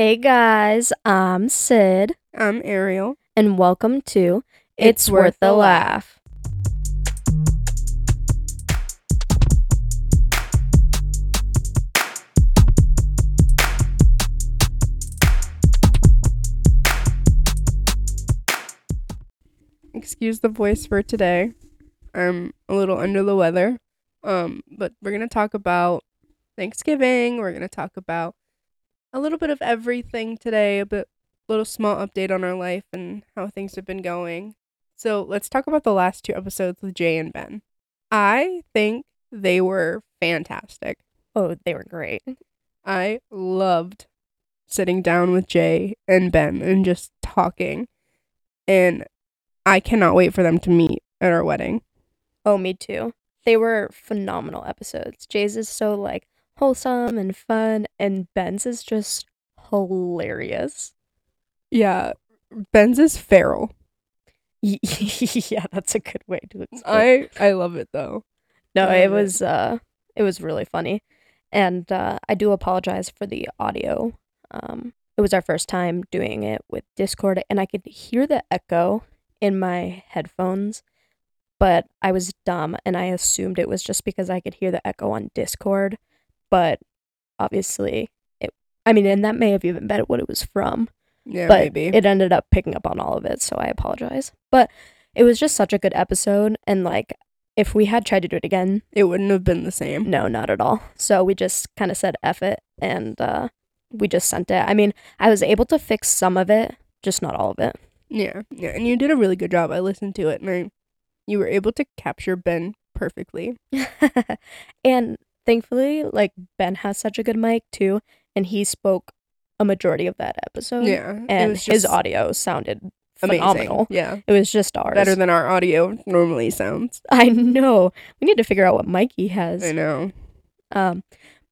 Hey guys, I'm Sid, I'm Ariel. and welcome to It's, Worth the Laugh. Excuse the voice for today. I'm a little under the weather. Um, but we're gonna talk about Thanksgiving. We're gonna talk about a little bit of everything today, a bit little small update on our life and how things have been going. So let's talk about the last two episodes with Jay and Ben. I think they were fantastic. Oh, they were great. I loved sitting down with Jay and Ben and just talking. And I cannot wait for them to meet at our wedding. Oh, me too. They were phenomenal episodes. Jay's is so like wholesome and fun, and Ben's is just hilarious. Yeah, Ben's is feral. yeah, that's a good way to explain. I I love it though. No, it it. was uh it was really funny. And uh I do apologize for the audio. Um it was our first time doing it with Discord and I could hear the echo in my headphones, but I was dumb and I assumed it was just because I could hear the echo on Discord, but obviously it I mean, and that may have even been what it was from Yeah, but maybe. it ended up picking up on all of it, so I apologize. But it was just such a good episode, and like if we had tried to do it again, it wouldn't have been the same. no, not at all. So we just kind of said F it, and uh, we just sent it. I mean, I was able to fix some of it, just not all of it. Yeah, yeah, and you did a really good job. I listened to it, and I, you were able to capture Ben perfectly. and thankfully, like Ben has such a good mic too, and he spoke a majority of that episode. yeah, and his audio sounded amazing. phenomenal. Yeah, It was just ours. better than our audio normally sounds. I know. We need to figure out what Mikey has. I know. Um,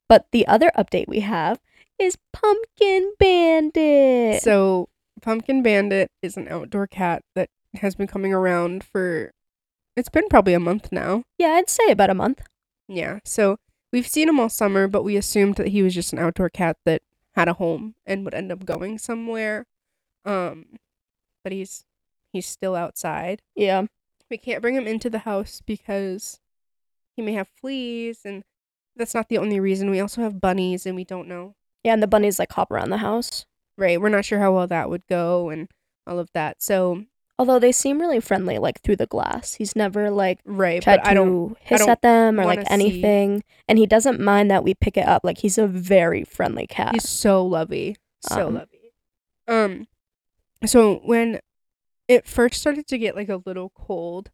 but the other update we have is Pumpkin Bandit. So, Pumpkin Bandit is an outdoor cat that has been coming around for. It's been probably a month now. yeah, I'd say about a month. Yeah. So we've seen him all summer, but we assumed that he was just an outdoor cat that had a home and would end up going somewhere. Um, but he's he's still outside. Yeah. We can't bring him into the house because he may have fleas, and that's not the only reason. We also have bunnies, and we don't know. Yeah, and the bunnies like hop around the house. Right. We're not sure how well that would go, and all of that. So Although they seem really friendly, like through the glass. He's never like right, tried to I don't. hiss don't at them or like wanna see- anything. And he doesn't mind that we pick it up. Like he's a very friendly cat. He's so lovey. So Um, lovey. Um so when it first started to get like a little cold,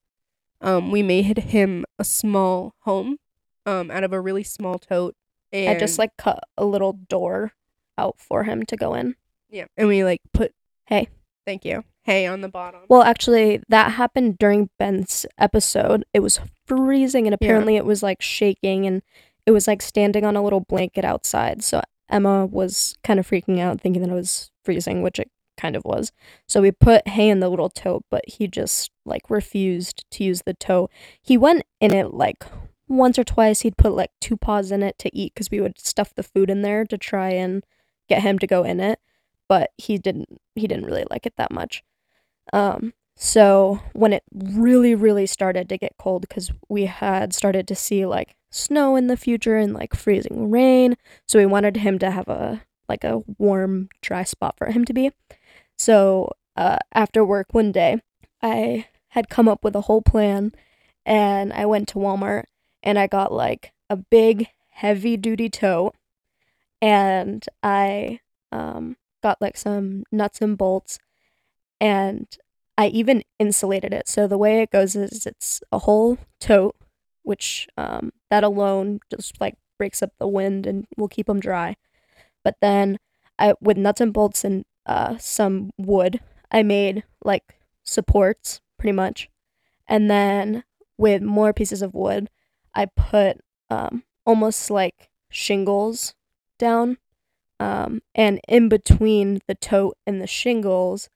um we made him a small home um out of a really small tote and I just like cut a little door out for him to go in. yeah, and we like put Hey. Thank you. Hay on the bottom. Well, actually, that happened during Ben's episode. It was freezing, and apparently, it was like shaking, and it was like standing on a little blanket outside. So Emma was kind of freaking out, thinking that it was freezing, which it kind of was. So we put hay in the little tote, but he just like refused to use the tote. He went in it like once or twice. He'd put like two paws in it to eat because we would stuff the food in there to try and get him to go in it. But he didn't. He didn't really like it that much. Um, so when it really, really started to get cold, because we had started to see like snow in the future and like freezing rain, so we wanted him to have a like a warm, dry spot for him to be. So uh, after work one day, I had come up with a whole plan, and I went to Walmart and I got like a big, heavy duty tote, and I um, got like some nuts and bolts and I even insulated it. So the way it goes is it's a whole tote, which um, that alone just like breaks up the wind and will keep them dry. But then I with nuts and bolts and uh, some wood, I made like supports pretty much, and then with more pieces of wood, I put um, almost like shingles down, um, and in between the tote and the shingles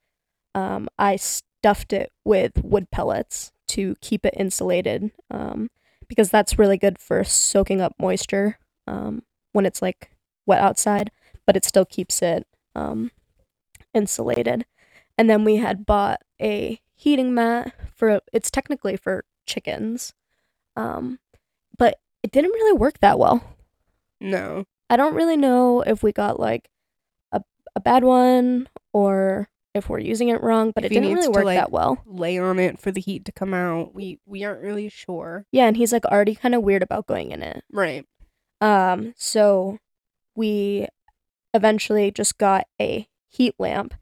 um, I stuffed it with wood pellets to keep it insulated um, because that's really good for soaking up moisture um, when it's like wet outside, but it still keeps it um, insulated. And then we had bought a heating mat for it's technically for chickens. Um, but it didn't really work that well. No. I don't really know if we got like a a bad one or if we're using it wrong, but If it didn't really to, work like- that well. Lay on it for the heat to come out. We we aren't really sure. Yeah, and he's like already kind of weird about going in it. Right. Um, so we eventually just got a heat lamp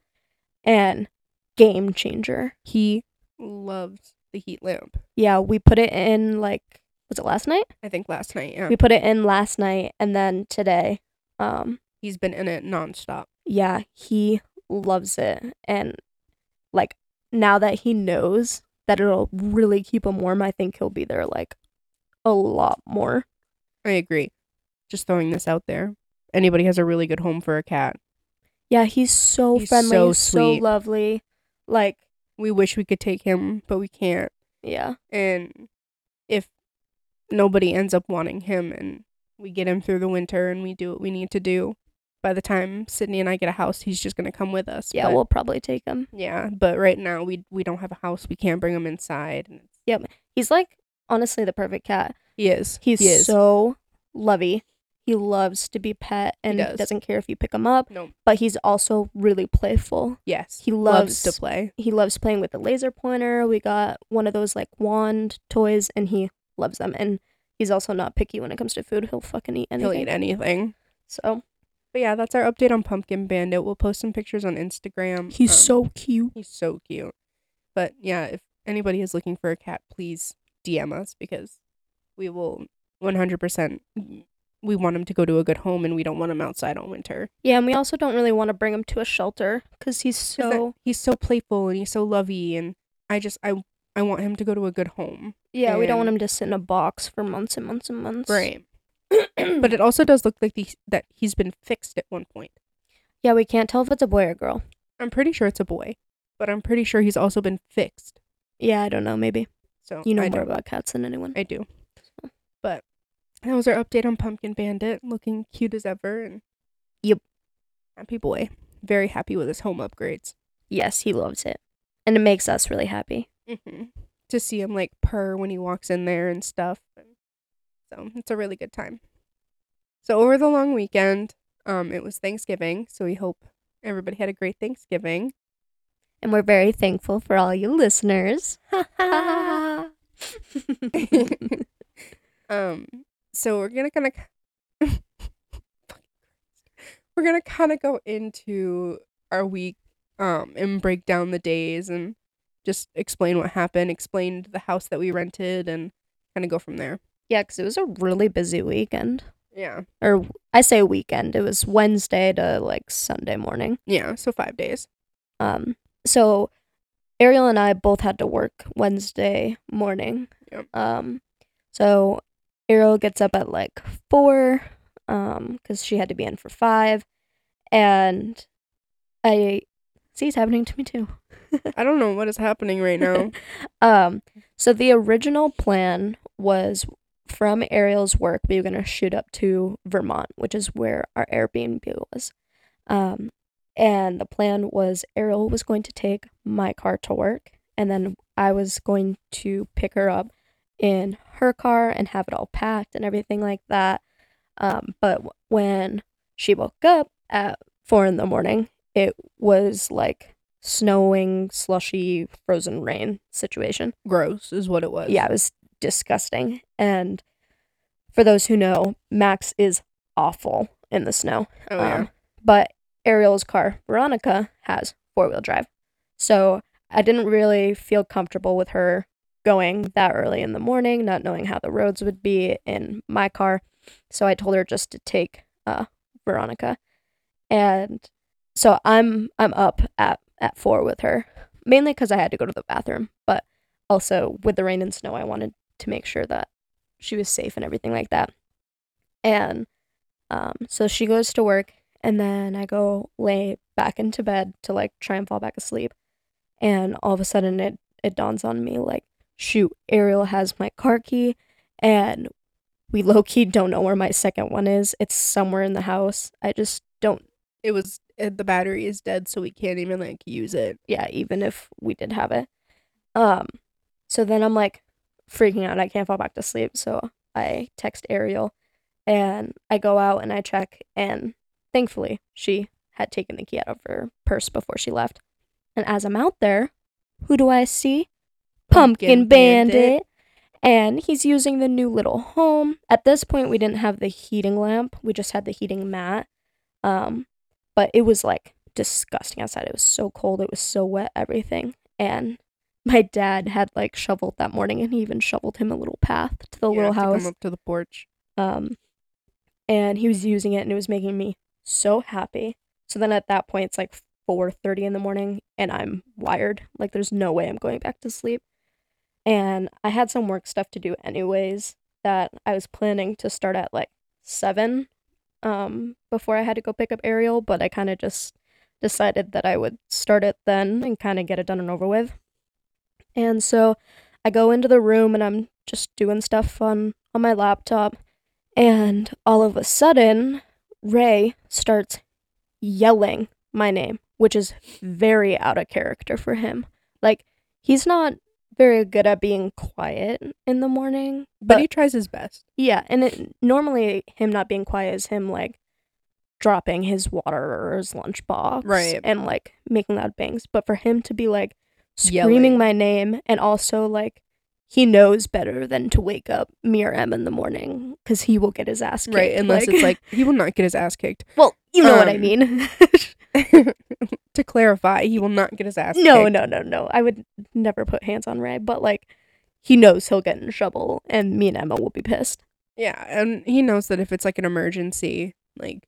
and game changer. He loves the heat lamp. Yeah, we put it in like was it last night? I think last night, yeah. We put it in last night and then today. Um, He's been in it nonstop. yeah, he loves it and like now that he knows that it'll really keep him warm, I think he'll be there like a lot more. I agree. Just throwing this out there. Anybody has a really good home for a cat. Yeah, he's so He's friendly, so so lovely. Like, We wish we could take him, but we can't. yeah. And if nobody ends up wanting him and we get him through the winter and we do what we need to do, by the time Sydney and I get a house, he's just gonna come with us. Yeah, But- we'll probably take him. yeah. But right now we we don't have a house. We can't bring him inside. And it's- He's like honestly the perfect cat. he is. He's he is. so lovey. He loves to be pet and does. doesn't care if you pick him up, no. but he's also really playful. Yes. He loves loves to play. He loves playing with the laser pointer. We got one of those like wand toys and he loves them and he's also not picky when it comes to food. He'll fucking eat anything. He'll eat anything. So, But yeah, that's our update on Pumpkin Bandit. We'll post some pictures on Instagram. he's Um, so cute. he's so cute. But yeah, if anybody is looking for a cat, please DM us because we will 100% we want him to go to a good home and we don't want him outside all winter. Yeah, and we also don't really want to bring him to a shelter cuz he's 'Cause that- so he's so playful and he's so lovey and I just I I want him to go to a good home. Yeah, we don't want him to sit in a box for months and months and months. Right. but it also does look like the, that he's been fixed at one point. yeah, we can't tell if it's a boy or girl. I'm pretty sure it's a boy, but I'm pretty sure he's also been fixed. Yeah, I don't know. Maybe So you know I more don't- about cats than anyone. I do. But that was our update on Pumpkin Bandit, looking cute as ever and Yep. happy boy. Very happy with his home upgrades. yes, he loves it, and it makes us really happy. Mm-hmm. To see him like purr when he walks in there and stuff. So it's a really good time. So over the long weekend, um, it was Thanksgiving. So we hope everybody had a great Thanksgiving. And we're very thankful for all you listeners. um, so we're gonna kind of we're gonna kind of go into our week, um, and break down the days and just explain what happened, explain the house that we rented, and kind of go from there. Yeah, because it was a really busy weekend. Yeah, Or I say weekend. It was Wednesday to like Sunday morning. yeah. So five days. Um, so Ariel and I both had to work Wednesday morning. Yep. Um, so Ariel gets up at like four, um, because she had to be in for five, and I see it's happening to me too. I don't know what is happening right now. Um, so the original plan was from Ariel's work, we were gonna shoot up to Vermont, which is where our Airbnb was. Um, and the plan was Ariel was going to take my car to work, and then I was going to pick her up in her car and have it all packed and everything like that. Um, but when she woke up at four in the morning, it was like snowing, slushy, frozen rain situation. Gross is what it was. Yeah, it was disgusting. And for those who know, Max is awful in the snow. Oh yeah. Um, but Ariel's car, Veronica, has four wheel drive. So I didn't really feel comfortable with her going that early in the morning, not knowing how the roads would be in my car. So I told her just to take uh, Veronica. And so I'm I'm up at, at four with her, mainly because I had to go to the bathroom, but also with the rain and snow, I wanted to make sure that she was safe and everything like that. And um, so she goes to work, and then I go lay back into bed to like try and fall back asleep. And all of a sudden, it it dawns on me like, shoot, Ariel has my car key, and we low key don't know where my second one is. It's somewhere in the house. I just don't. It was the battery is dead, so we can't even like use it. yeah, even if we did have it. Um, so then I'm like freaking out. I can't fall back to sleep. So I text Ariel and I go out and I check. And thankfully, she had taken the key out of her purse before she left. And as I'm out there, who do I see? Pumpkin, Pumpkin Bandit. Bandit. And he's using the new little home. At this point, we didn't have the heating lamp, we just had the heating mat. Um, but it was like disgusting outside. It was so cold, it was so wet, everything. And my dad had like shoveled that morning and he even shoveled him a little path to the Yeah, little to house. come up to the porch. Um, and he was using it and it was making me so happy. So then at that point it's like 4:30 in the morning and I'm wired. Like there's no way I'm going back to sleep. And I had some work stuff to do anyways that I was planning to start at like 7 um before I had to go pick up Ariel, but I kind of just decided that I would start it then and kind of get it done and over with. And so I go into the room and I'm just doing stuff on on my laptop and all of a sudden Ray starts yelling my name, which is very out of character for him. Like he's not very good at being quiet in the morning, But, but he tries his best. yeah, and it normally him not being quiet is him like dropping his water or his lunchbox, Right. and like making loud bangs. But for him to be like Yelling. screaming my name and also like he knows better than to wake up me or Em in the morning because he will get his ass kicked. Right, unless it's like he will not get his ass kicked. well, you know what I um, mean. to clarify, he will not get his ass kicked. no, kicked. no, no, no. I would never put hands on Ray, but like he knows he'll get in trouble, and me and Emma will be pissed. Yeah, and he knows that if it's like an emergency, like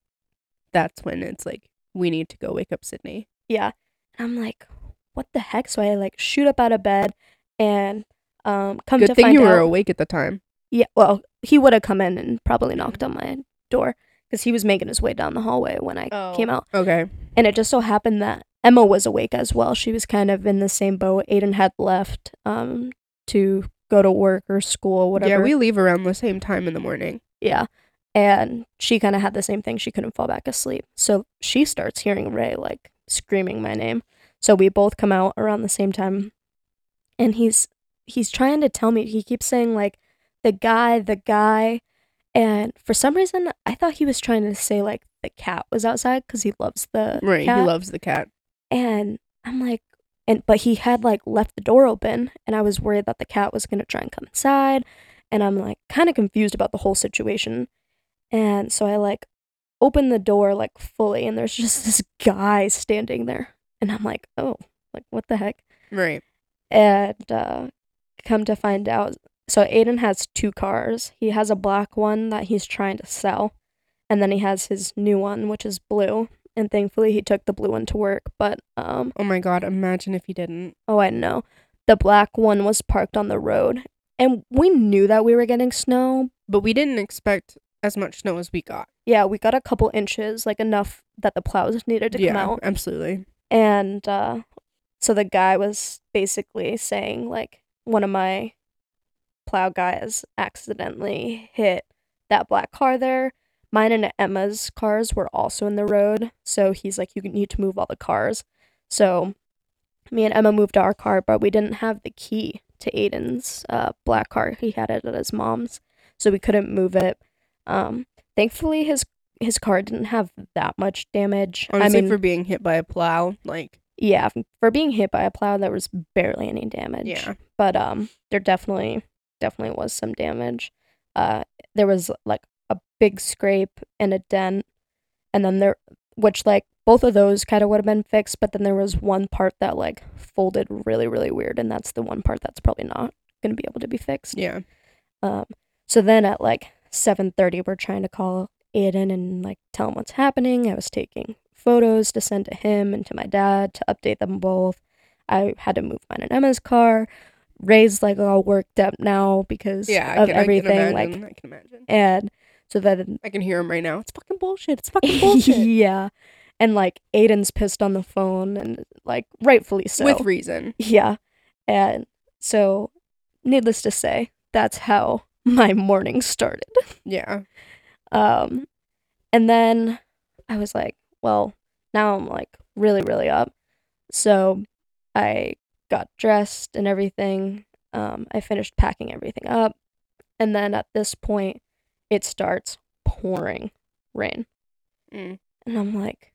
that's when it's like we need to go wake up Sydney. Yeah. And I'm like, what the heck? So I like shoot up out of bed and um come to Good thing find you were out. awake at the time. Yeah, well, he would have come in and probably knocked on my door because he was making his way down the hallway when I Oh. came out. Okay. And it just so happened that Emma was awake as well. She was kind of in the same boat. Aiden had left um to go to work or school, whatever. Yeah, we leave around the same time in the morning. Yeah. And she kind of had the same thing. She couldn't fall back asleep. So she starts hearing Ray like screaming my name. So we both come out around the same time. And he's he's trying to tell me he keeps saying like the guy, the guy. And for some reason I thought he was trying to say like the cat was outside cuz he loves the Right. cat. He loves the cat. and I'm like and but he had like left the door open and I was worried that the cat was going to try and come inside and I'm like kind of confused about the whole situation. And so I like open the door like fully and there's just this guy standing there and I'm like, "Oh, like what the heck?" Right. And uh come to find out so Aiden has two cars. He has a black one that he's trying to sell and then he has his new one which is blue. And thankfully he took the blue one to work, but um Oh my god, imagine if he didn't. Oh, I know. The black one was parked on the road. And we knew that we were getting snow. But we didn't expect as much snow as we got. Yeah, we got a couple inches, like enough that the plows needed to yeah, come out. absolutely. And uh, so the guy was basically saying, like, one of my plow guys accidentally hit that black car there. Mine and Emma's cars were also in the road. So he's like, you need to move all the cars. So me and Emma moved our car, but we didn't have the key to Aiden's uh, black car. He had it at his mom's. So we couldn't move it. Um, thankfully, his his car didn't have that much damage. Honestly, I mean, for being hit by a plow, like yeah, for being hit by a plow, there was barely any damage. Yeah. But um, there definitely definitely was some damage. Uh, there was like a big scrape and a dent, and then there, which like both of those kind of would have been fixed, but then there was one part that like folded really really weird, and that's the one part that's probably not gonna be able to be fixed. yeah. Um, so then at like seven thirty, we're trying to call Aiden and like tell him what's happening. I was taking photos to send to him and to my dad to update them both. I had to move mine and Emma's car. Ray's like all worked up now because Yeah, I of can, I everything. like imagine. I can imagine. and so then I can hear him right now. It's fucking bullshit. It's fucking bullshit. yeah, and like Aiden's pissed on the phone and like rightfully so. With reason. Yeah. And so, needless to say, that's how my morning started. Yeah. Um, and then I was like, well, now I'm like really, really up. So I got dressed and everything. Um, I finished packing everything up. And then at this point, it starts pouring rain. Mm. And I'm like,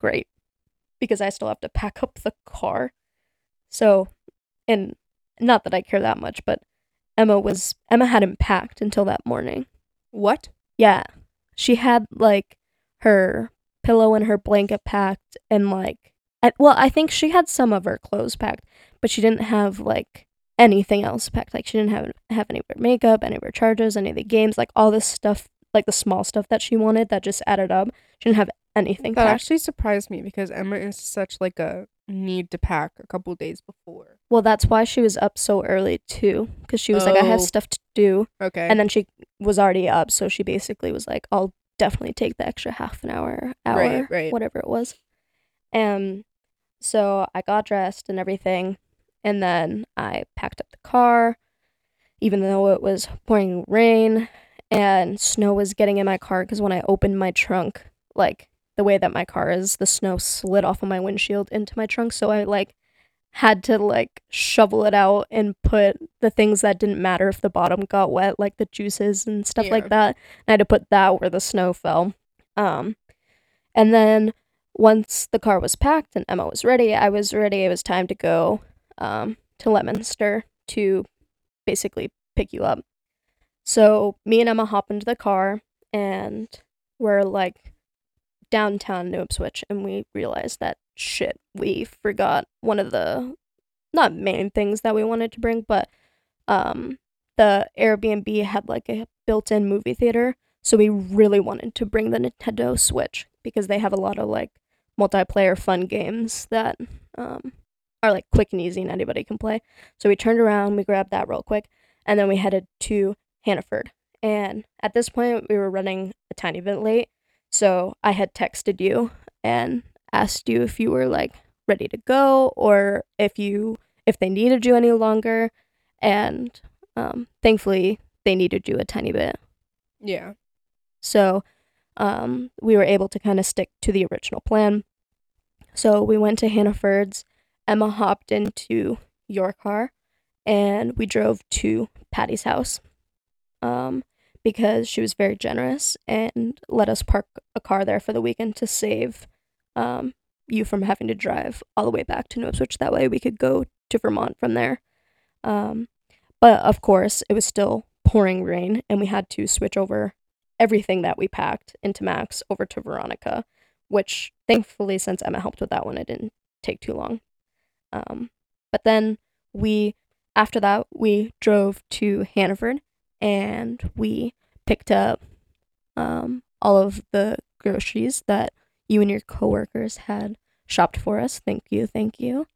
great. Because I still have to pack up the car. So, and not that I care that much, but Emma was, Emma hadn't packed until that morning. What? Yeah. She had like her pillow and her blanket packed and like I, well, I think she had some of her clothes packed, but she didn't have like anything else packed. Like she didn't have have any of her makeup, any of her chargers, any of the games, like all this stuff, like the small stuff that she wanted that just added up. She didn't have anything That packed. actually surprised me because Emma is such like a need to pack a couple days before. well, that's why she was up so early too, because she was like, I have Oh. stuff to do, Okay. and then she was already up, so she basically was like, I'll definitely take the extra half an hour, hour, Right, right. whatever it was. Um, so I got dressed and everything, and then I packed up the car, even though it was pouring rain and snow was getting in my car. Because when I opened my trunk, like the way that my car is, the snow slid off of my windshield into my trunk, so I like had to like shovel it out and put the things that didn't matter if the bottom got wet, like the juices and stuff Yeah. like that. I had to put that where the snow fell. Um, and then once the car was packed and Emma was ready, I was ready. It was time to go um, to Leominster to basically pick you up. So me and Emma hop into the car and we're like downtown New Ipswich and we realized that shit, we forgot one of the not main things that we wanted to bring, but um the Airbnb had like a built-in movie theater, so we really wanted to bring the Nintendo Switch because they have a lot of like multiplayer fun games that um are like quick and easy and anybody can play. So we turned around, we grabbed that real quick, and then we headed to Hannaford. And at this point, we were running a tiny bit late, so I had texted you and asked you if you were like ready to go or if you if they needed you any longer. And um, thankfully, they needed you a tiny bit. yeah. So um, we were able to kind of stick to the original plan. So we went to Hannaford's. Emma hopped into your car and we drove to Patty's house um, because she was very generous and let us park a car there for the weekend to save um, you from having to drive all the way back to New Ipswich. That way we could go to Vermont from there. Um, but of course, it was still pouring rain and we had to switch over everything that we packed into Max over to Veronica, which thankfully, since Emma helped with that one, it didn't take too long. Um, but then we, after that, we drove to Hannaford and we picked up um, all of the groceries that you and your coworkers had shopped for us. Thank you, thank you.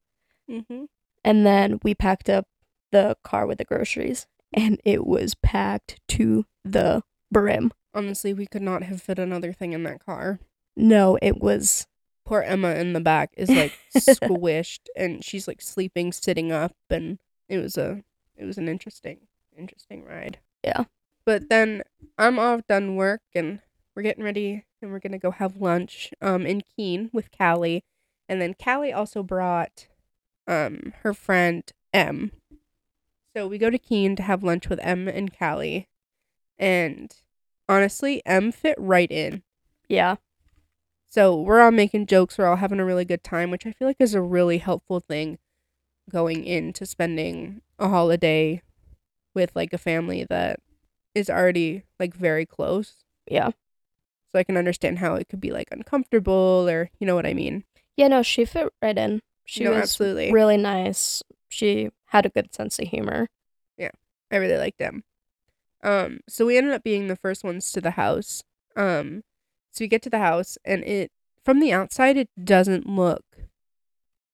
Mm-hmm. And then we packed up the car with the groceries, and it was packed to the brim. Honestly, we could not have fit another thing in that car. No, it was Poor Emma in the back is like squished and she's like sleeping sitting up and it was a it was an interesting interesting ride. Yeah. But then I'm off done work and we're getting ready and we're gonna go have lunch um in Keene with Callie. And then Callie also brought um her friend M. So we go to Keene to have lunch with M and Callie. And honestly, M fit right in. yeah, So we're all making jokes, we're all having a really good time, which I feel like is a really helpful thing going into spending a holiday with like a family that is already like very close. yeah. So I can understand how it could be like uncomfortable or you know what I mean. Yeah, no, she fit right in. She No, was absolutely. really nice. She had a good sense of humor. Yeah. I really liked them. Um, so we ended up being the first ones to the house. Um, so we get to the house and it from the outside it doesn't look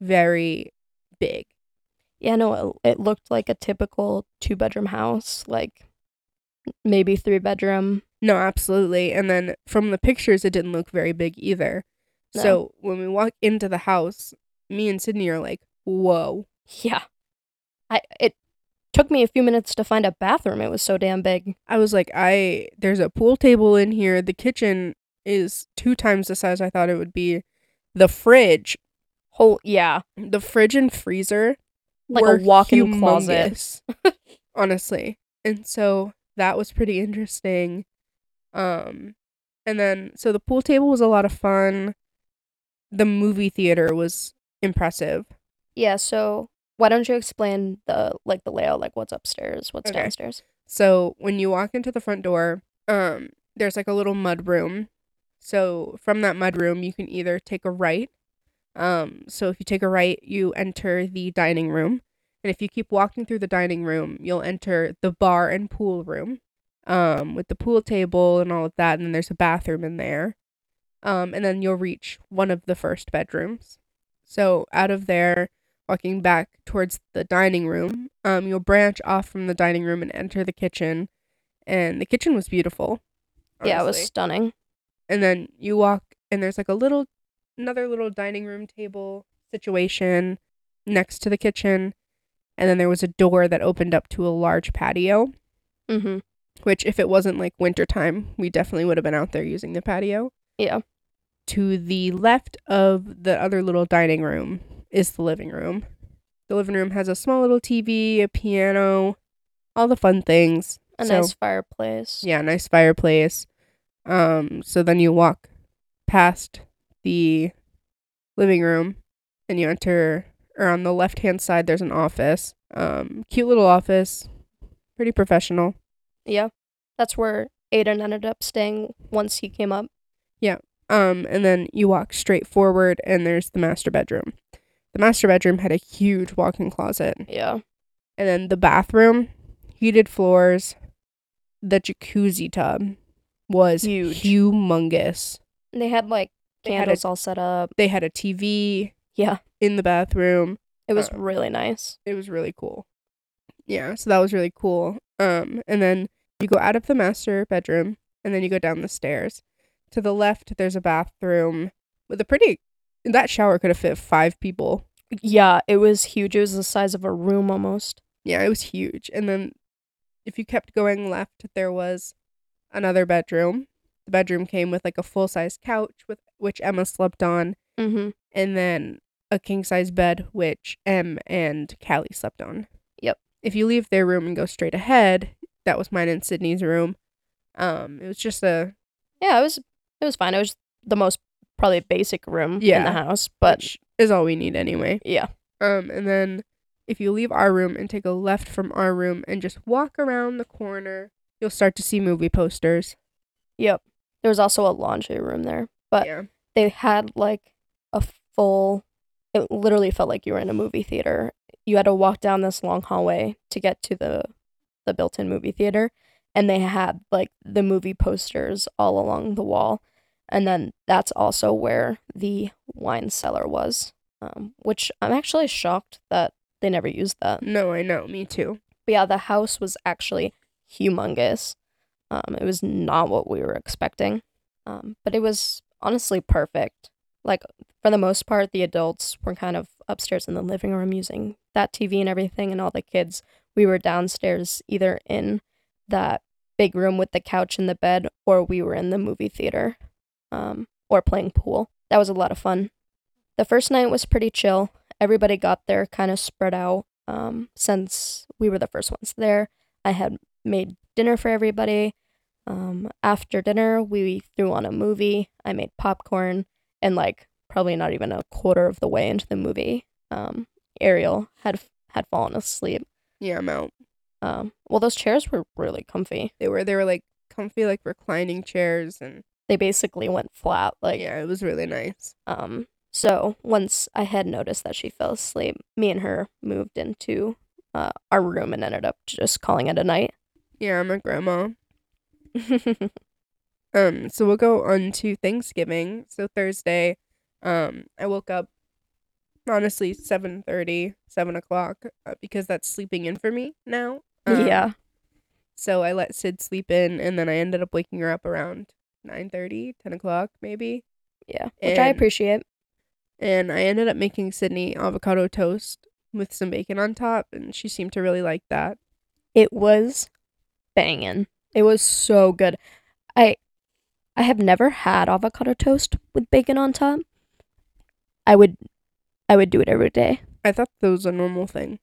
very big. Yeah, no, it, it looked like a typical two bedroom house, like maybe three bedroom. No, absolutely. And then from the pictures, it didn't look very big either. No. So when we walk into the house, me and Sydney are like, whoa. Yeah. I it took me a few minutes to find a bathroom. It was so damn big. I was like, I, there's a pool table in here. The kitchen is two times the size I thought it would be. The fridge, Whole yeah, the fridge and freezer, like were a walk-in closet. humongous, honestly. And so that was pretty interesting. Um, and then so the pool table was a lot of fun. The movie theater was impressive. Yeah, so why don't you explain the like the layout, like what's upstairs, what's Okay. downstairs? So when you walk into the front door, um, there's like a little mud room. So from that mud room, you can either take a right. Um, so if you take a right, you enter the dining room, and if you keep walking through the dining room, you'll enter the bar and pool room, um, with the pool table and all of that. And then there's a bathroom in there. Um, and then you'll reach one of the first bedrooms. So out of there, walking back towards the dining room, um, you'll branch off from the dining room and enter the kitchen. And the kitchen was beautiful. Yeah, it was stunning. And then you walk, and there's like a little, another little dining room table situation next to the kitchen. And then there was a door that opened up to a large patio, Mm-hmm. Which, if it wasn't like wintertime, we definitely would have been out there using the patio. Yeah. To the left of the other little dining room is the living room. The living room has a small little TV, a piano, all the fun things. A So- nice fireplace. Yeah, nice fireplace. Um, so then you walk past the living room and you enter or on the left hand side there's an office. Um, cute little office. Pretty professional. Yeah. That's where Aiden ended up staying once he came up. Yeah. Um, and then you walk straight forward and there's the master bedroom. The master bedroom had a huge walk-in closet. Yeah. And then the bathroom, heated floors, the jacuzzi tub was Huge. humongous. And they had like They had a- candles all set up. They had a TV Yeah. in the bathroom. It was Uh, really nice. It was really cool. Yeah, so that was really cool. Um, and then you go out of the master bedroom, and then you go down the stairs. To the left, there's a bathroom with a pretty. That shower could have fit five people. Yeah, it was huge. It was the size of a room almost. Yeah, it was huge. And then, if you kept going left, there was another bedroom. The bedroom came with like a full size couch with which Emma slept on, Mm-hmm. and then a king size bed which Em and Callie slept on. If you leave their room and go straight ahead, that was mine and Sydney's room. Um, it was just a Yeah, it was it was fine. It was the most probably basic room in the house, but which is all we need anyway. yeah. Um, and then if you leave our room and take a left from our room and just walk around the corner, you'll start to see movie posters. Yep. There was also a laundry room there, but yeah. they had like a full it literally felt like you were in a movie theater. You had to walk down this long hallway to get to the the built-in movie theater and they had like the movie posters all along the wall. And then that's also where the wine cellar was. Um, which I'm actually shocked that they never used that. No, I know. Me too. But yeah, the house was actually humongous. Um, it was not what we were expecting. Um, but it was honestly perfect. Like for the most part, the adults were kind of upstairs in the living room using that TV and everything, and all the kids we were downstairs either in that big room with the couch and the bed, or we were in the movie theater, um, or playing pool. That was a lot of fun. The first night was pretty chill. Everybody got there kind of spread out. Um, since we were the first ones there, I had made dinner for everybody. Um, after dinner, we threw on a movie. I made popcorn, and like probably not even a quarter of the way into the movie, um, Ariel had had fallen asleep. Yeah, I'm out. Um, well, those chairs were really comfy. They were they were like comfy like reclining chairs and They basically went flat. Like, yeah, it was really nice. um, so once I had noticed that she fell asleep, me and her moved into uh, our room and ended up just calling it a night. Yeah, I'm a grandma. Um, so we'll go on to Thanksgiving. So Thursday, um, I woke up honestly 7.30, 7 o'clock uh, because that's sleeping in for me now. Um, yeah. So I let Sid sleep in and then I ended up waking her up around 9.30, 10 o'clock maybe. Yeah. Which I appreciate. And I ended up making Sydney avocado toast with some bacon on top and she seemed to really like that. It was banging. It was so good. I I have never had avocado toast with bacon on top. I would I would do it every day. I thought that was a normal thing.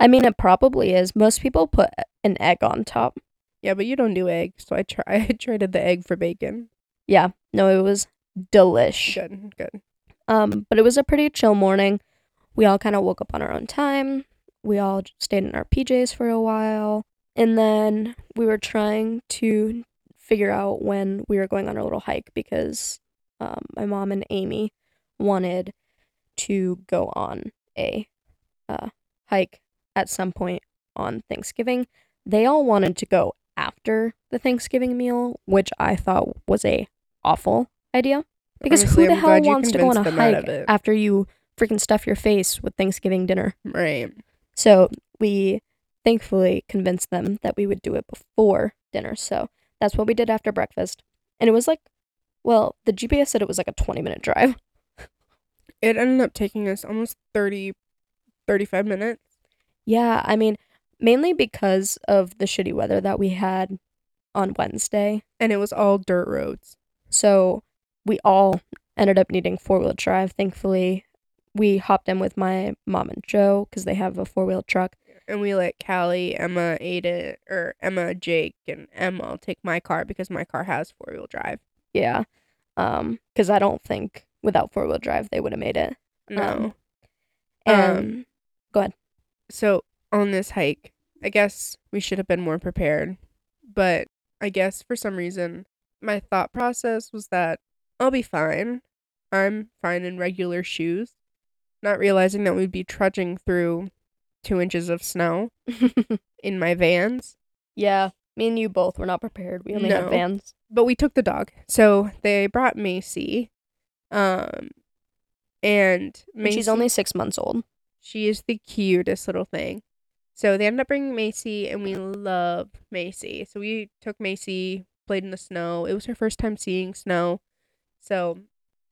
I mean, it probably is. Most people put an egg on top. Yeah, but you don't do eggs, so I try. I traded the egg for bacon. Yeah, no, it was delish. Good, good. Um, but it was a pretty chill morning. We all kind of woke up on our own time. We all stayed in our PJs for a while, and then we were trying to figure out when we were going on our little hike because um, my mom and Amy wanted to go on a uh, hike at some point on Thanksgiving. They all wanted to go after the Thanksgiving meal, which I thought was a awful idea. Because Honestly, who the I'm hell wants to go on a convinced them out hike after you freaking stuff your face with Thanksgiving dinner? Right. So we thankfully convinced them that we would do it before dinner. So that's what we did after breakfast. And it was like, well, the GPS said it was like a 20 minute drive. It ended up taking us almost 30, 35 minutes. Yeah, I mean, mainly because of the shitty weather that we had on Wednesday. And it was all dirt roads. So we all ended up needing four wheel drive. Thankfully, we hopped in with my mom and Joe because they have a four wheel truck. And we let Callie, Emma, Ada, or Emma, Jake, and Emma take my car because my car has four wheel drive. Yeah. Um, because I don't think without four wheel drive they would have made it. No. Um, Um, and so on this hike, I guess we should have been more prepared. But I guess for some reason, my thought process was that I'll be fine. I'm fine in regular shoes. Not realizing that we'd be trudging through two inches of snow in my vans. yeah, me and you both were not prepared. We only No. had vans. But we took the dog. So they brought Macy. Um and And Macy, she's only six months old. She is the cutest little thing. So they ended up bringing Macy, and we love Macy. So we took Macy, played in the snow. It was her first time seeing snow. So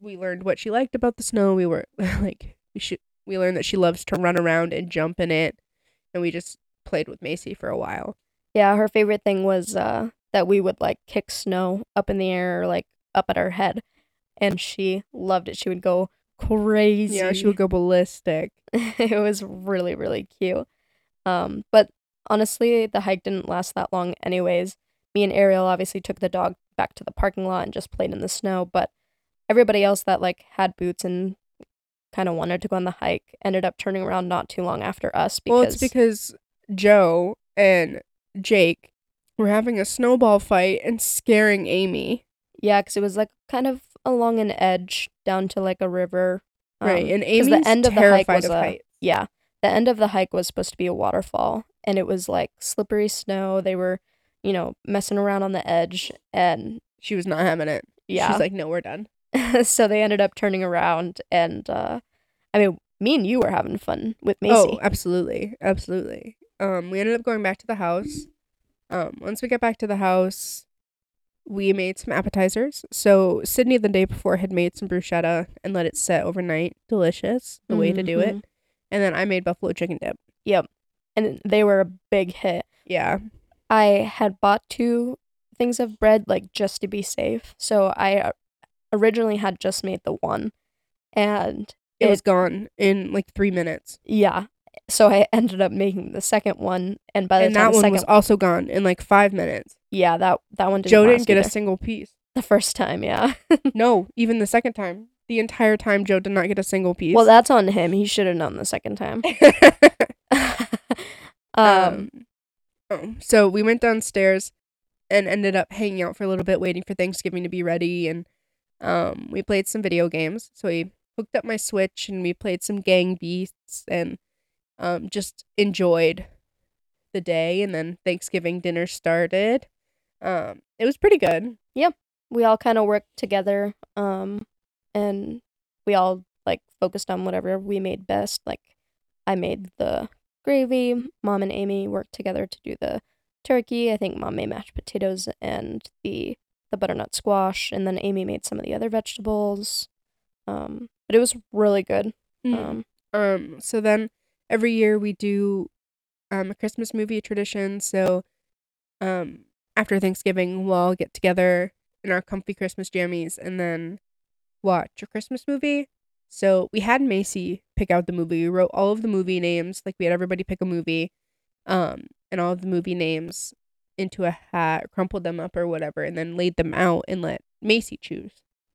we learned what she liked about the snow. We were like, we should. We learned that she loves to run around and jump in it, and we just played with Macy for a while. Yeah, her favorite thing was uh, that we would like kick snow up in the air or like up at her head. And she loved it. She would go crazy. Yeah, she would go ballistic. it was really, really cute. Um, but honestly, the hike didn't last that long, anyways. Me and Ariel obviously took the dog back to the parking lot and just played in the snow. But everybody else that like had boots and kind of wanted to go on the hike ended up turning around not too long after us because Well, it's because Joe and Jake were having a snowball fight and scaring Amy. yeah, because it was like kind of along an edge down to like a river. right, um, and 'cause Amy's the end of the hike was of a. Yeah. The end of the hike was supposed to be a waterfall and it was like slippery snow. They were, you know, messing around on the edge and She was not having it. yeah. She's like, no, we're done. so they ended up turning around and uh I mean, me and you were having fun with Macy. Oh, absolutely. Absolutely. Um, we ended up going back to the house. Um, once we got back to the house, we made some appetizers. So Sydney the day before had made some bruschetta and let it set overnight. Delicious. The way to do it. Mhm. And then I made buffalo chicken dip. Yep. And they were a big hit. Yeah. I had bought two things of bread like just to be safe. So I uh, originally had just made the one and It, It- was gone in like three minutes. yeah. So I ended up making the second one and by the And time that the one was also gone in like five minutes. yeah, that that one didn't Joe didn't get either. a single piece. the first time, yeah. No, even the second time. The entire time Joe did not get a single piece. well, that's on him. He should have known the second time. um, um, oh, so we went downstairs and ended up hanging out for a little bit, waiting for Thanksgiving to be ready, and um, we played some video games. So we hooked up my Switch and we played some Gang Beasts and um, just enjoyed the day. And then Thanksgiving dinner started. Um, it was pretty good. Yep. We all kind of worked together um and we all like focused on whatever we made best like i made the gravy mom and amy worked together to do the turkey i think mom made mashed potatoes and the the butternut squash and then amy made some of the other vegetables um but it was really good um Um, so then every year we do um a Christmas movie tradition. So um after Thanksgiving we'll all get together in our comfy Christmas jammies and then watch a Christmas movie. So we had Macy pick out the movie. We wrote all of the movie names, like we had everybody pick a movie, um, and all of the movie names into a hat, crumpled them up or whatever, and then laid them out and let Macy choose.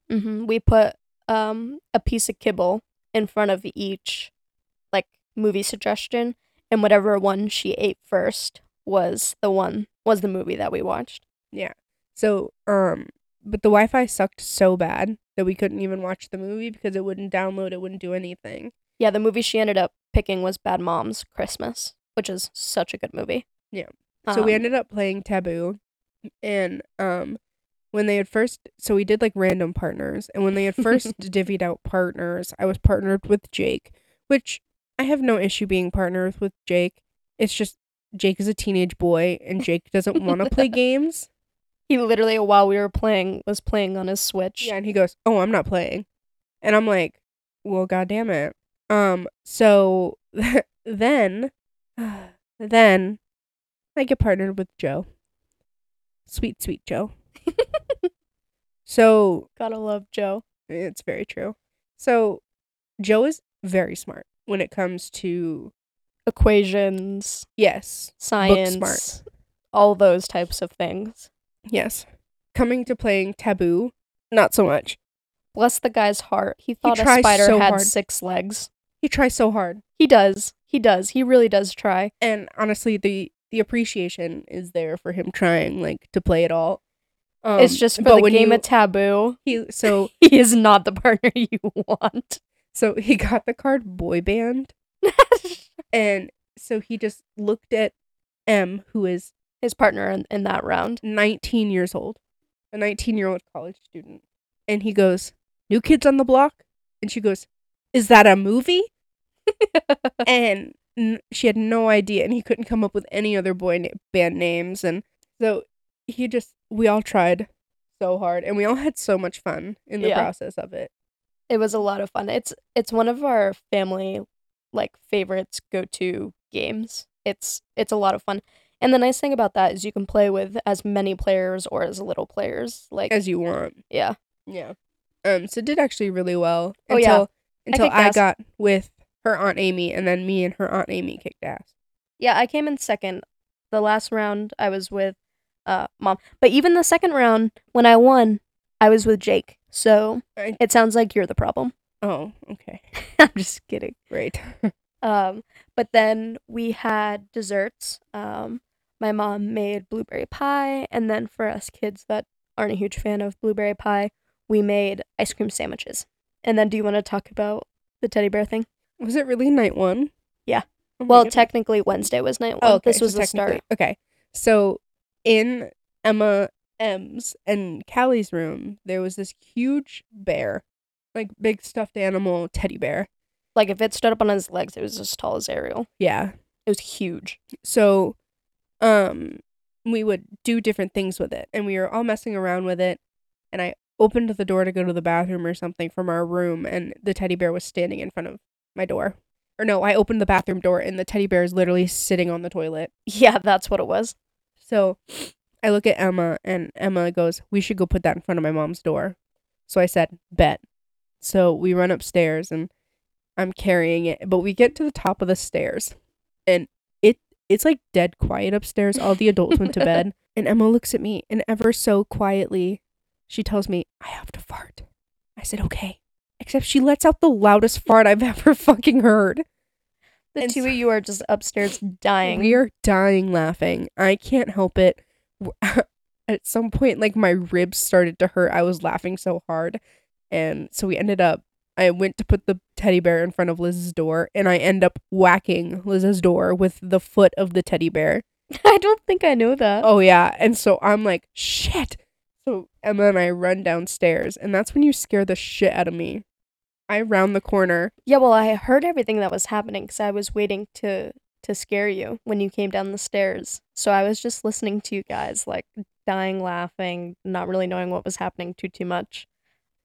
hmm We put um a piece of kibble in front of each like movie suggestion, and whatever one she ate first was the one was the movie that we watched. Yeah. So, um, but the Wi-Fi sucked so bad that we couldn't even watch the movie because it wouldn't download, it wouldn't do anything. Yeah, the movie she ended up picking was Bad Moms Christmas, which is such a good movie. Yeah. So we Um, ended up playing Taboo, and um, when they had first, so we did like random partners, and when they had first divvied out partners, I was partnered with Jake, which I have no issue being partnered with Jake. It's just Jake is a teenage boy, and Jake doesn't want to play games. He literally, while we were playing, was playing on his Switch. Yeah, and he goes, "Oh, I'm not playing," and I'm like, "Well, goddamn it." Um, so then, then I get partnered with Joe. Sweet, sweet Joe. so Gotta love Joe. it's very true. So Joe is very smart when it comes to Equations, yes, science, smart. all those types of things. yes. Coming to playing Taboo, not so much. Bless the guy's heart. He thought a spider so had hard. six legs. He tries so hard. He does. He does. He really does try. and honestly the the appreciation is there for him trying like to play it all um, it's just for the game you- of taboo. he so He is not the partner you want. so he got the card boy band and so he just looked at m who is His partner in, in that round. 19 years old a 19 year old college student and he goes new kids on the block and she goes is that a movie and n- she had no idea and he couldn't come up with any other boy na- band names and so he just we all tried so hard and we all had so much fun in the Yeah. process of it It was a lot of fun. It's it's one of our family like favorites go to games. It's it's a lot of fun. And the nice thing about that is you can play with as many players or as little players. Like as you want yeah. yeah um so it did actually really well Oh, until yeah. until kicked I, got with her aunt amy and then me and her aunt amy kicked ass Yeah, I came in second. The last round I was with uh mom. But even the second round when I won, I was with Jake. So I- it sounds like you're the problem. oh okay I'm just kidding. great Um, but then we had desserts. Um, my mom made blueberry pie, and then for us kids that aren't a huge fan of blueberry pie, we made ice cream sandwiches. And then, do you want to talk about the teddy bear thing? Was it really night one Yeah. Oh well, goodness. technically Wednesday was night one. Oh, okay. this was so the start. Okay. So in Emma M's and Callie's room, there was this huge bear, like big stuffed animal teddy bear. Like if it stood up on his legs, it was as tall as Ariel. Yeah. It was huge. So um we would do different things with it and we were all messing around with it and I opened the door to go to the bathroom or something from our room and the teddy bear was standing in front of my door. Or no, I opened the bathroom door and the teddy bear is literally sitting on the toilet. Yeah, that's what it was. So I look at Emma and Emma goes, We should go put that in front of my mom's door. So I said, Bet. So we run upstairs and I'm carrying it, but we get to the top of the stairs and it it's like dead quiet upstairs. All the adults went to bed. And Emma looks at me and ever so quietly she tells me, I have to fart. I said, Okay. Except she lets out the loudest fart I've ever fucking heard. The And two of you are just upstairs dying. We are dying laughing. I can't help it. At some point, like my ribs started to hurt. I was laughing so hard. And so we ended up, I went to put the teddy bear in front of Liz's door, and I end up whacking Liz's door with the foot of the teddy bear. I don't think I know that. Oh, yeah. And so I'm like, shit. So Emma and I run downstairs, and that's when you scare the shit out of me. I round the corner. Yeah, well, I heard everything that was happening because I was waiting to to scare you when you came down the stairs. So I was just listening to you guys, like dying laughing, not really knowing what was happening too too much.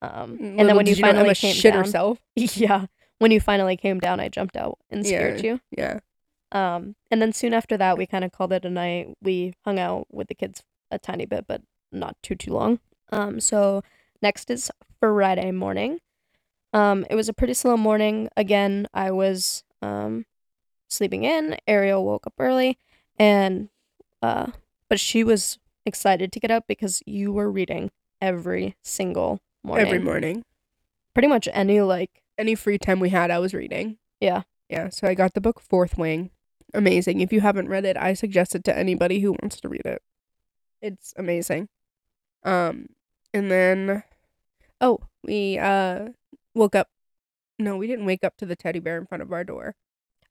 Um, and then when you know finally came shit down, herself. yeah, when you finally came down, I jumped out and scared you. Yeah. Um, and then soon after that, we kind of called it a night. We hung out with the kids a tiny bit, but not too too long. Um, so next is Friday morning. Um, it was a pretty slow morning. Again, I was um sleeping in. Ariel woke up early, and uh, but she was excited to get up because you were reading every single morning. Every morning. Pretty much any like Any free time we had, I was reading. Yeah. Yeah. So I got the book Fourth Wing. Amazing. If you haven't read it, I suggest it to anybody who wants to read it. It's amazing. Um, and then, oh, we uh woke up. No, we didn't wake up to the teddy bear in front of our door.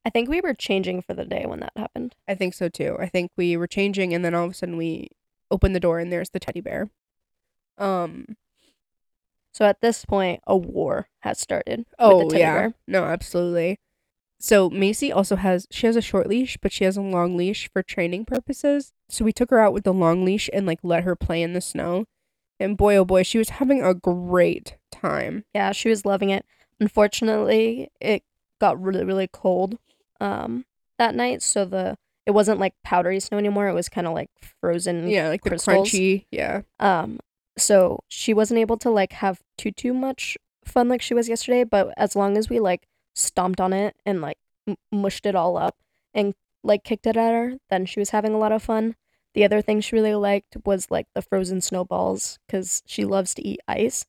I think we were changing for the day when that happened. I think so too. I think we were changing, and then all of a sudden we opened the door, and there's the teddy bear. Um. So at this point, a war has started. with Oh the teddy yeah. bear. No, absolutely. So Macy also has she has a short leash, but she has a long leash for training purposes. So we took her out with the long leash and like let her play in the snow. And boy oh boy, she was having a great time. Yeah, she was loving it. Unfortunately, it got really really cold um that night, so the it wasn't like powdery snow anymore. It was kind of like frozen. Yeah, like the crystals. crunchy. Yeah. Um so she wasn't able to like have too too much fun like she was yesterday, but as long as we like stomped on it and like m- mushed it all up and like kicked it at her, then she was having a lot of fun. The other thing she really liked was like the frozen snowballs cuz she loves to eat ice.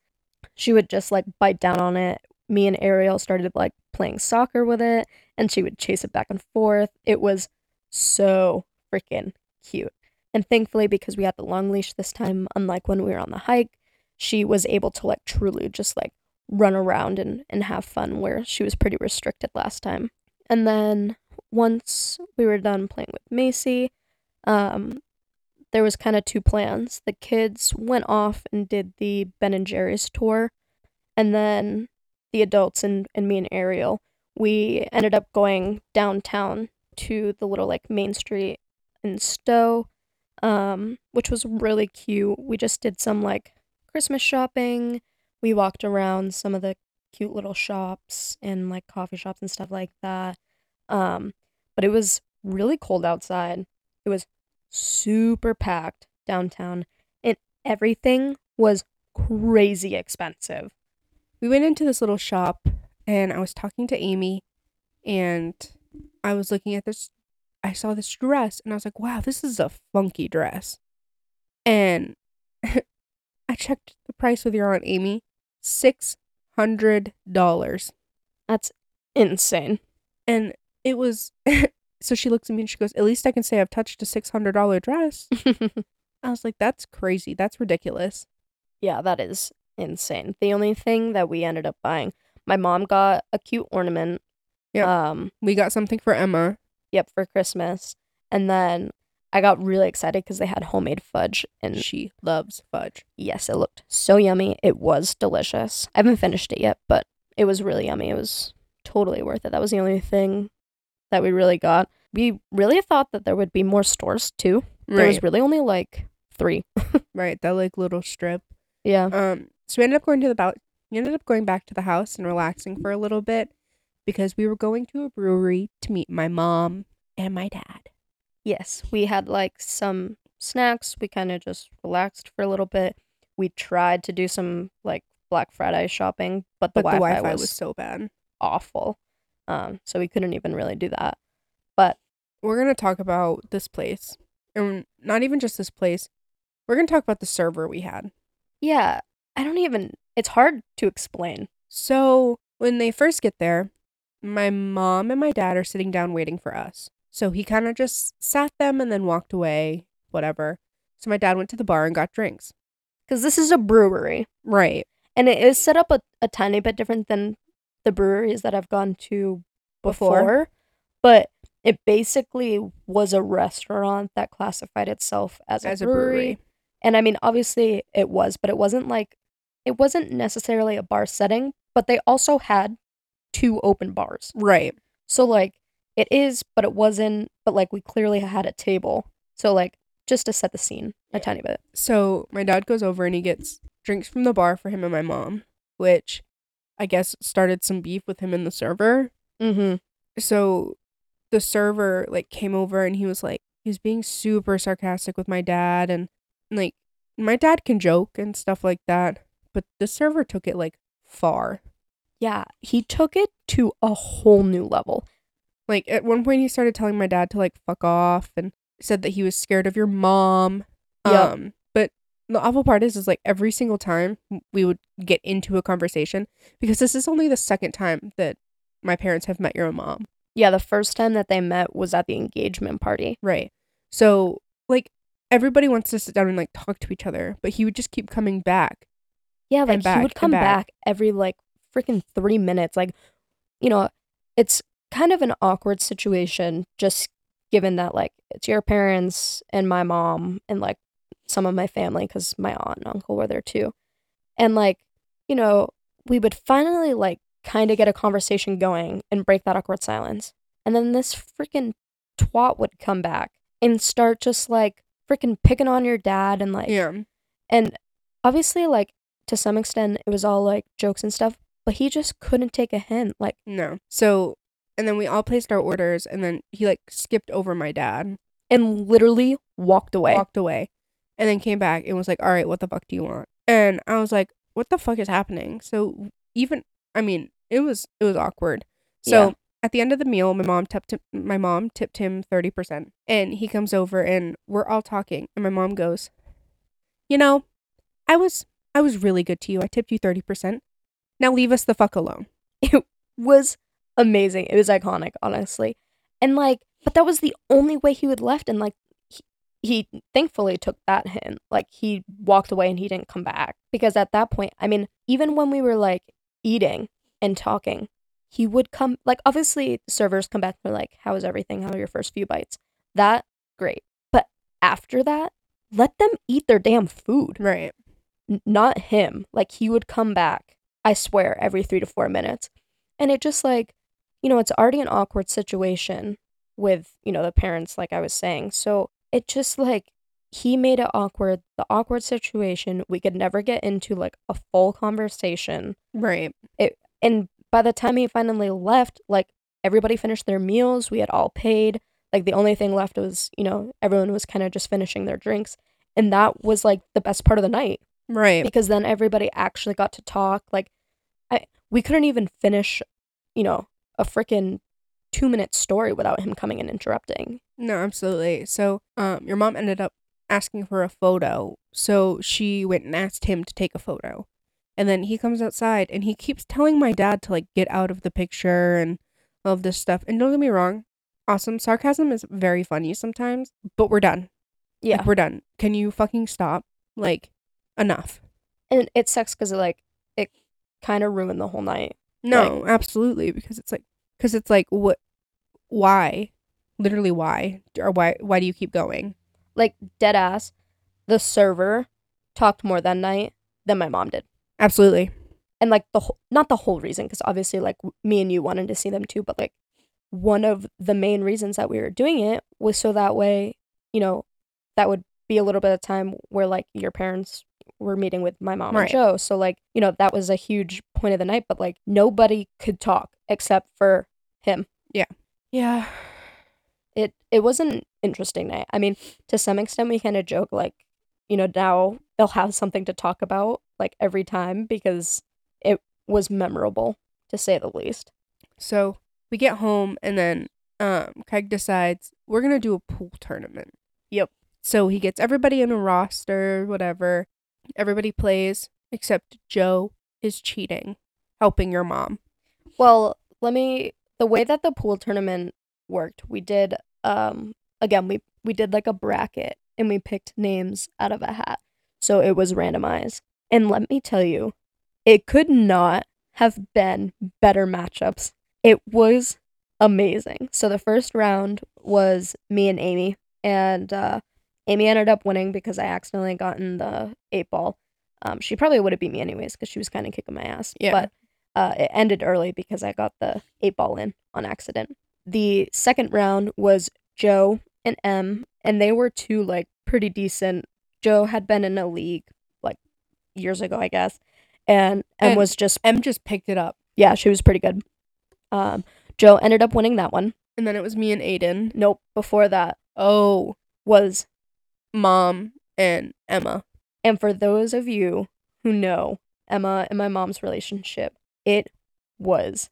She would just like bite down on it. Me and Ariel started like playing soccer with it and she would chase it back and forth. It was so freaking cute. And thankfully, because we had the long leash this time, unlike when we were on the hike, she was able to like truly just like run around and, and have fun where she was pretty restricted last time. And then once we were done playing with Macy, um, there was kind of two plans. The kids went off and did the Ben and Jerry's tour, and then the adults and, and me and Ariel, we ended up going downtown to the little like main street in Stowe, um, which was really cute. We just did some like Christmas shopping. We walked around some of the cute little shops and like coffee shops and stuff like that. Um, but it was really cold outside. It was super packed downtown, and everything was crazy expensive. We went into this little shop and I was talking to Amy and I was looking at this I saw this dress and I was like, "Wow, this is a funky dress." And I checked the price with your aunt Amy. $600. That's insane. And it was so she looks at me and she goes, "At least I can say I've touched a $600 dress." I was like, "That's crazy. That's ridiculous." yeah, that is insane. The only thing that we ended up buying, my mom got a cute ornament. Yep. Um, We got something for Emma. yep, for Christmas. And then I got really excited because they had homemade fudge. And She loves fudge. yes, it looked so yummy. It was delicious. I haven't finished it yet, but it was really yummy. It was totally worth it. That was the only thing that we really got. We really thought that there would be more stores too. There was really only like three. Right, that like little strip. Yeah. Um, so we ended up going to the about. We ended up going back to the house and relaxing for a little bit because we were going to a brewery to meet my mom and my dad. Yes, we had like some snacks. We kind of just relaxed for a little bit. We tried to do some like Black Friday shopping, but the But the Wi-Fi, Wi-Fi was, was so bad. awful. Um, so we couldn't even really do that. But We're gonna talk about this place, and not even just this place. We're gonna talk about the server we had. yeah, I don't even. It's hard to explain. So when they first get there, my mom and my dad are sitting down waiting for us. So he kind of just sat them and then walked away, whatever. So my dad went to the bar and got drinks. Because this is a brewery, Right. and it is set up a, a tiny bit different than the breweries that I've gone to Before. before. But it basically was a restaurant that classified itself as a, As a brewery. brewery. And I mean, obviously it was, but it wasn't like it wasn't necessarily a bar setting, but they also had two open bars. Right. So like it is, but it wasn't, but like we clearly had a table. So like just to set the scene a tiny bit. So my dad goes over and he gets drinks from the bar for him and my mom, which I guess started some beef with him and the server. Mhm. So the server like came over and he was like he was being super sarcastic with my dad and like my dad can joke and stuff like that, but the server took it like far. Yeah, he took it to a whole new level. Like at one point he started telling my dad to like fuck off and said that he was scared of your mom. Yep. Um the awful part is is like every single time we would get into a conversation because this is only the second time that my parents have met your mom. Yeah, the first time that they met was at the engagement party. Right. So like everybody wants to sit down and like talk to each other, but he would just keep coming back. Yeah, like back, he would come back. back. every like freaking three minutes. Like, you know, it's kind of an awkward situation just given that like it's your parents and my mom and like some of my family because my aunt and uncle were there too. And like, you know, we would finally like kind of get a conversation going and break that awkward silence. And then this freaking twat would come back and start just like freaking picking on your dad and like Yeah. and obviously, like, to some extent, it was all like jokes and stuff, but he just couldn't take a hint. Like, No. So and then we all placed our orders and then he like skipped over my dad, and literally walked away. walked away, and then came back and was like, All right, what the fuck do you want? And I was like, What the fuck is happening? So even I mean, it was it was awkward. So Yeah. at the end of the meal, my mom tipped him, my mom tipped him thirty percent, and he comes over and we're all talking, and my mom goes, "You know, I was I was really good to you. I tipped you thirty percent. Now leave us the fuck alone." It was amazing. It was iconic, honestly. And like, but that was the only way he would left. And like, he, thankfully took that hint. Like, he walked away and he didn't come back because at that point, I mean, even when we were like eating and talking, he would come. Like, obviously, servers come back and they're like, "How is everything? How are your first few bites?" That great. But after that, let them eat their damn food Right. n- not him. Like he would come back, I swear, every three to four minutes. And it just like, you know, it's already an awkward situation with, you know, the parents, like I was saying. So it just like, he made it awkward, the awkward situation. We could never get into like a full conversation. Right. It And by the time he finally left, like everybody finished their meals, we had all paid. Like the only thing left was, you know, everyone was kind of just finishing their drinks. And that was like the best part of the night Right. because then everybody actually got to talk. Like, I we couldn't even finish, you know, a freaking two minute story without him coming and interrupting. No, absolutely. So, um, your mom ended up asking for a photo, so she went and asked him to take a photo, and then he comes outside and he keeps telling my dad to like get out of the picture and all of this stuff. And don't get me wrong, awesome sarcasm is very funny sometimes, but we're done. Yeah, Like, we're done. Can you fucking stop? Like, enough. and it sucks because it like it kind of ruined the whole night. No, absolutely, because it's like, because it's like, what, why, literally, why, or why, why do you keep going? Like dead ass, the server talked more that night than my mom did. Absolutely. and like the whole not the whole reason because obviously like me and you wanted to see them too but like one of the main reasons that we were doing it was so that way you know that would be a little bit of time where like your parents were meeting with my mom Right. and joe so like you know that was a huge point of the night but like nobody could talk except for him Yeah. Yeah. It it was an interesting night i mean to some extent we kind of joke like you know now they'll have something to talk about like every time because it was memorable to say the least So we get home and then um Craig decides we're gonna do a pool tournament. Yep. So he gets everybody in a roster, whatever. Everybody plays except Joe is cheating, helping your mom. well let me the way that the pool tournament worked we did um again we we did like a bracket and we picked names out of a hat. So it was randomized. And let me tell you it could not have been better matchups. It was amazing. So the first round was me and amy. And uh amy ended up winning because i accidentally got in the eight ball. Um she probably would have beat me anyways because she was kind of kicking my ass. Yeah. but uh, it ended early because I got the eight ball in on accident. The second round was Joe and M, and they were two like pretty decent. Joe had been in a league like years ago, I guess, and M And- was just Em just picked it up. yeah, she was pretty good. Um, Joe ended up winning that one. And then it was me and Aiden. Nope, before that Oh, was mom and Emma. And for those of you who know Emma and my mom's relationship, it was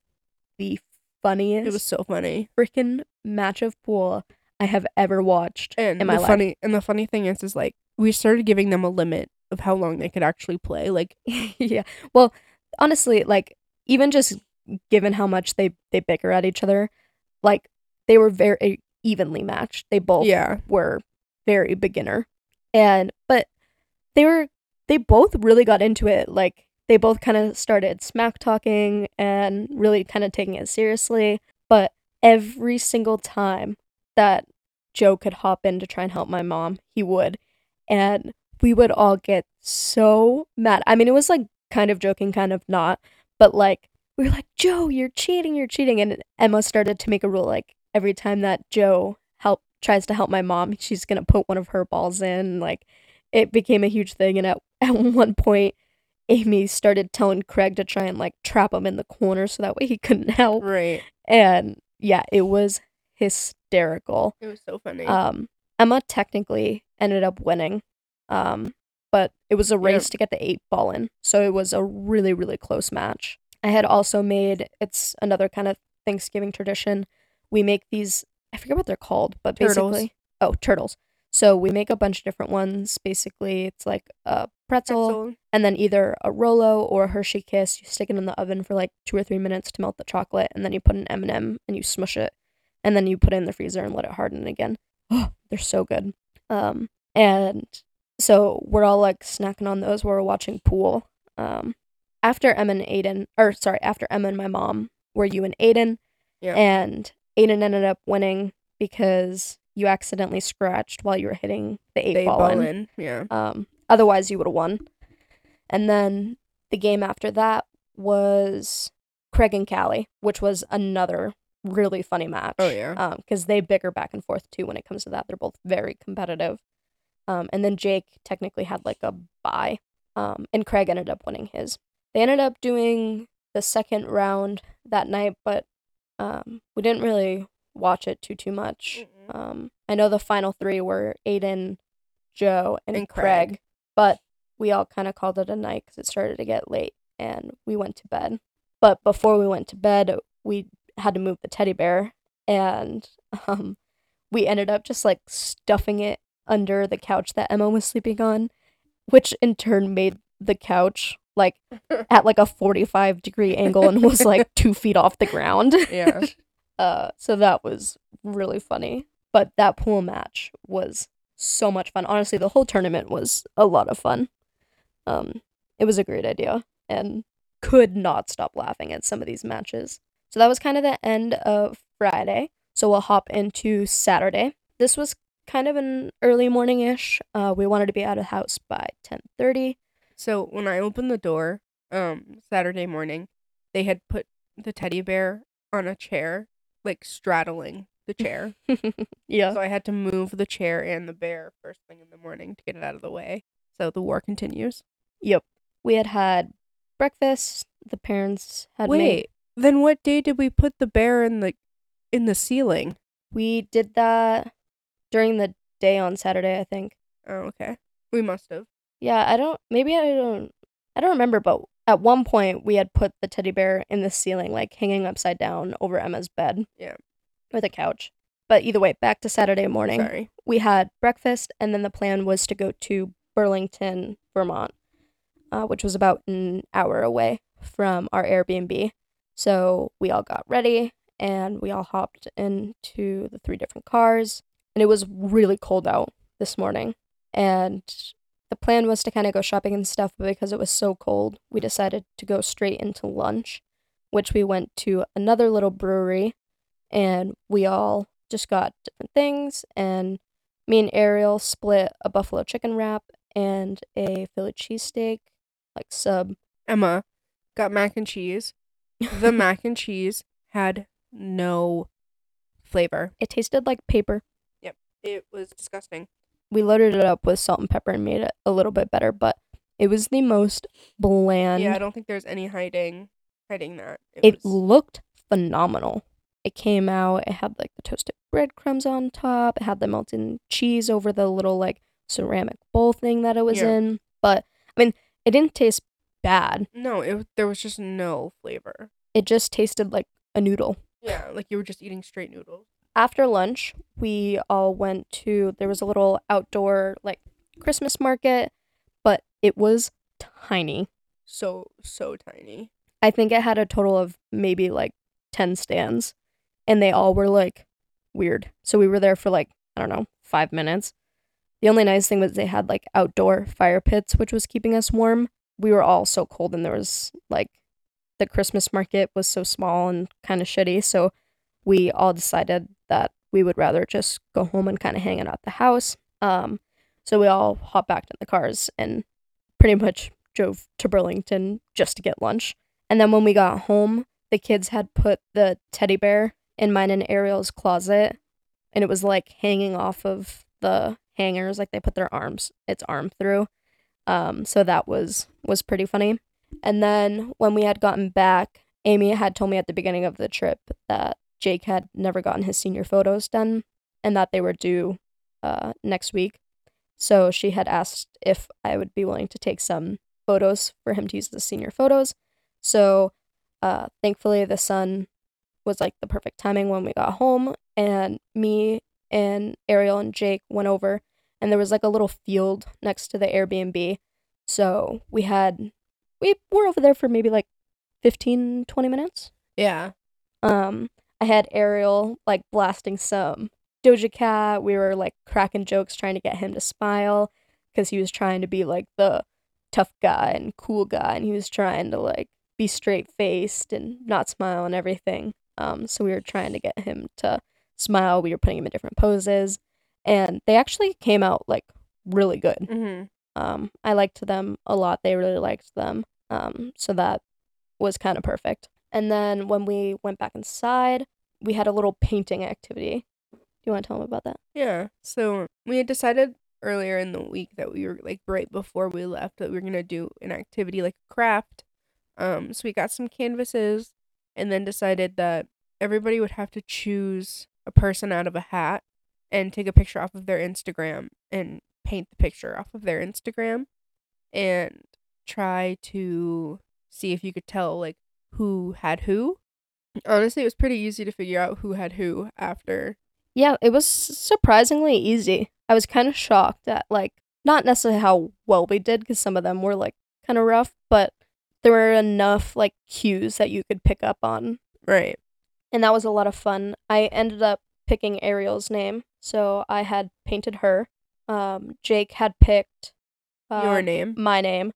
the funniest It was so funny. freaking match of pool I have ever watched And in my the life. funny and the funny thing is is like we started giving them a limit of how long they could actually play. Like yeah. Well, honestly, like even just given how much they they bicker at each other, like they were very evenly matched. They both yeah. were very beginner. And but they were they both really got into it. Like they both kind of started smack talking and really kind of taking it seriously. But every single time that Joe could hop in to try and help my mom, he would. And we would all get so mad. I mean, it was like kind of joking, kind of not, but like we were like, Joe, you're cheating, you're cheating. And Emma started to make a rule like every time that Joe help tries to help my mom, she's gonna put one of her balls in. Like it became a huge thing. And at, at one point, Amy started telling Craig to try and like trap him in the corner so that way he couldn't help. Right. And yeah, it was hysterical. It was so funny. Um, Emma technically ended up winning, um, but it was a race Yeah. to get the eight ball in, so it was a really really close match. I had also made it's another kind of Thanksgiving tradition. We make these I forget what they're called, but Turtles. basically oh turtles. So we make a bunch of different ones. Basically, it's like a pretzel, Pretzel. and then either a Rolo or a Hershey Kiss. You stick it in the oven for like two or three minutes to melt the chocolate, and then you put an M and m and you smush it, and then you put it in the freezer and let it harden again. Oh, they're so good. Um, and so we're all like snacking on those while we're watching pool. Um, after Emma and Aiden, or sorry, after Emma and my mom were you and Aiden, Yeah. and Aiden ended up winning because you accidentally scratched while you were hitting the eight They ball, ball in. in. Yeah. Um, otherwise, you would have won. And then the game after that was Craig and Callie, which was another really funny match. Oh, yeah. Because they bicker back and forth too when it comes to that. They're both very competitive. Um, and then Jake technically had like a bye. Um, and Craig ended up winning his. They ended up doing the second round that night, but um, we didn't really watch it too too much. Mm-mm. Um, I know the final three were Aiden, Joe, and, And Craig. Craig. But we all kind of called it a night because it started to get late, and we went to bed. But before we went to bed, we had to move the teddy bear, and um, we ended up just like stuffing it under the couch that Emma was sleeping on, which in turn made the couch like at like a 45 degree angle and was like two feet off the ground. Yeah. Uh, so that was really funny. But that pool match was so much fun. Honestly, the whole tournament was a lot of fun. Um, it was a great idea and could not stop laughing at some of these matches. So that was kind of the end of Friday. So we'll hop into Saturday. This was kind of an early morning ish. Uh, we wanted to be out of the house by ten thirty. So when I opened the door, um, Saturday morning, they had put the teddy bear on a chair, like straddling the chair. yeah. so I had to move the chair and the bear first thing in the morning to get it out of the way. So the war continues. Yep. We had had breakfast. The parents had Wait, made. then what day did we put the bear in the in the ceiling? We did that during the day on Saturday, I think. Oh, okay. We must have. Yeah, I don't. Maybe I don't. I don't remember, but at one point we had put the teddy bear in the ceiling, like hanging upside down over Emma's bed. Yeah. Or the couch. But either way, back to Saturday morning. Sorry. we had breakfast, and then the plan was to go to Burlington, Vermont, uh, which was about an hour away from our Airbnb. So we all got ready and we all hopped into the three different cars. And it was really cold out this morning. And the plan was to kind of go shopping and stuff, but because it was so cold, we decided to go straight into lunch, which we went to another little brewery and we all just got different things and me and Ariel split a buffalo chicken wrap and a Philly cheesesteak, like sub. Emma got mac and cheese. The mac and cheese had no flavor. It tasted like paper. Yep. It was disgusting. We loaded it up with salt and pepper and made it a little bit better, but it was the most bland. yeah, I don't think there's any hiding hiding that. it was- looked phenomenal. It came out, it had like the toasted breadcrumbs on top, it had the melted cheese over the little like ceramic bowl thing that it was Yeah. in. But I mean, it didn't taste bad. no, it there was just no flavor. it just tasted like a noodle. Yeah, like you were just eating straight noodles. After lunch, we all went to there was a little outdoor like Christmas market, but it was tiny. So so tiny. I think it had a total of maybe like 10 stands and they all were like weird. So we were there for like, I don't know, 5 minutes. The only nice thing was they had like outdoor fire pits which was keeping us warm. We were all so cold and there was like the Christmas market was so small and kind of shitty, so we all decided that we would rather just go home and kind of hang out at the house. Um so we all hopped back in the cars and pretty much drove to Burlington just to get lunch. And then when we got home, the kids had put the teddy bear in mine and Ariel's closet, and it was like hanging off of the hangers, like they put their arms, its arm through. Um, so that was was pretty funny. And then when we had gotten back, Amy had told me at the beginning of the trip that Jake had never gotten his senior photos done, and that they were due uh, next week. So she had asked if I would be willing to take some photos for him to use as senior photos. So uh, thankfully, the sun was like the perfect timing when we got home, and me and Ariel and Jake went over, and there was like a little field next to the Airbnb. So we had, we were over there for maybe like 15, 20 minutes. Yeah. Um, I had Ariel like blasting some Doja Cat. We were like cracking jokes trying to get him to smile because he was trying to be like the tough guy and cool guy, and he was trying to like be straight faced and not smile and everything. Um, so we were trying to get him to smile. We were putting him in different poses, and they actually came out like really good. Mm-hmm. Um, I liked them a lot. They really liked them. Um, so that was kind of perfect. And then when we went back inside, we had a little painting activity. Do you want to tell them about that? Yeah. So we had decided earlier in the week that we were like right before we left that we were gonna do an activity like a craft. Um, so we got some canvases and then decided that everybody would have to choose a person out of a hat and take a picture off of their Instagram and paint the picture off of their Instagram and try to see if you could tell like who had who. Honestly, it was pretty easy to figure out who had who after. Yeah, it was surprisingly easy. I was kind of shocked at like not necessarily how well we did because some of them were like kind of rough, but there were enough like cues that you could pick up on. Right. And that was a lot of fun. I ended up picking Ariel's name, so I had painted her. Um, Jake had picked uh, Your name. my name,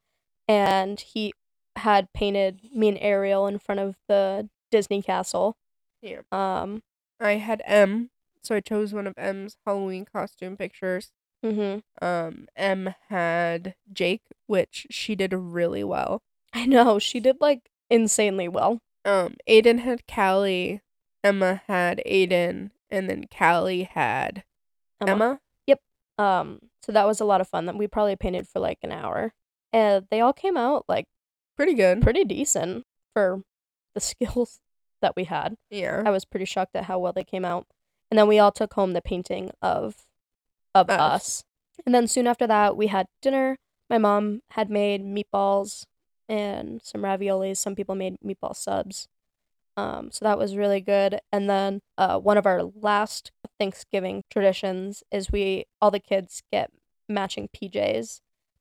and he had painted me and Ariel in front of the Disney castle. Yeah. Um. I had M, so I chose one of M's Halloween costume pictures. hmm Um, M had Jake, which she did really well. I know she did like insanely well. Um, Aiden had Callie, Emma had Aiden, and then Callie had Emma. Emma. Um. So that was a lot of fun. That we probably painted for like an hour, and they all came out like Pretty good. pretty decent for the skills that we had. Yeah. I was pretty shocked at how well they came out. And then we all took home the painting of of Us. us. And then soon after that, we had dinner. My mom had made meatballs and some raviolis. Some people made meatball subs. Um, so that was really good. And then uh, one of our last Thanksgiving traditions is we all the kids get matching PJs,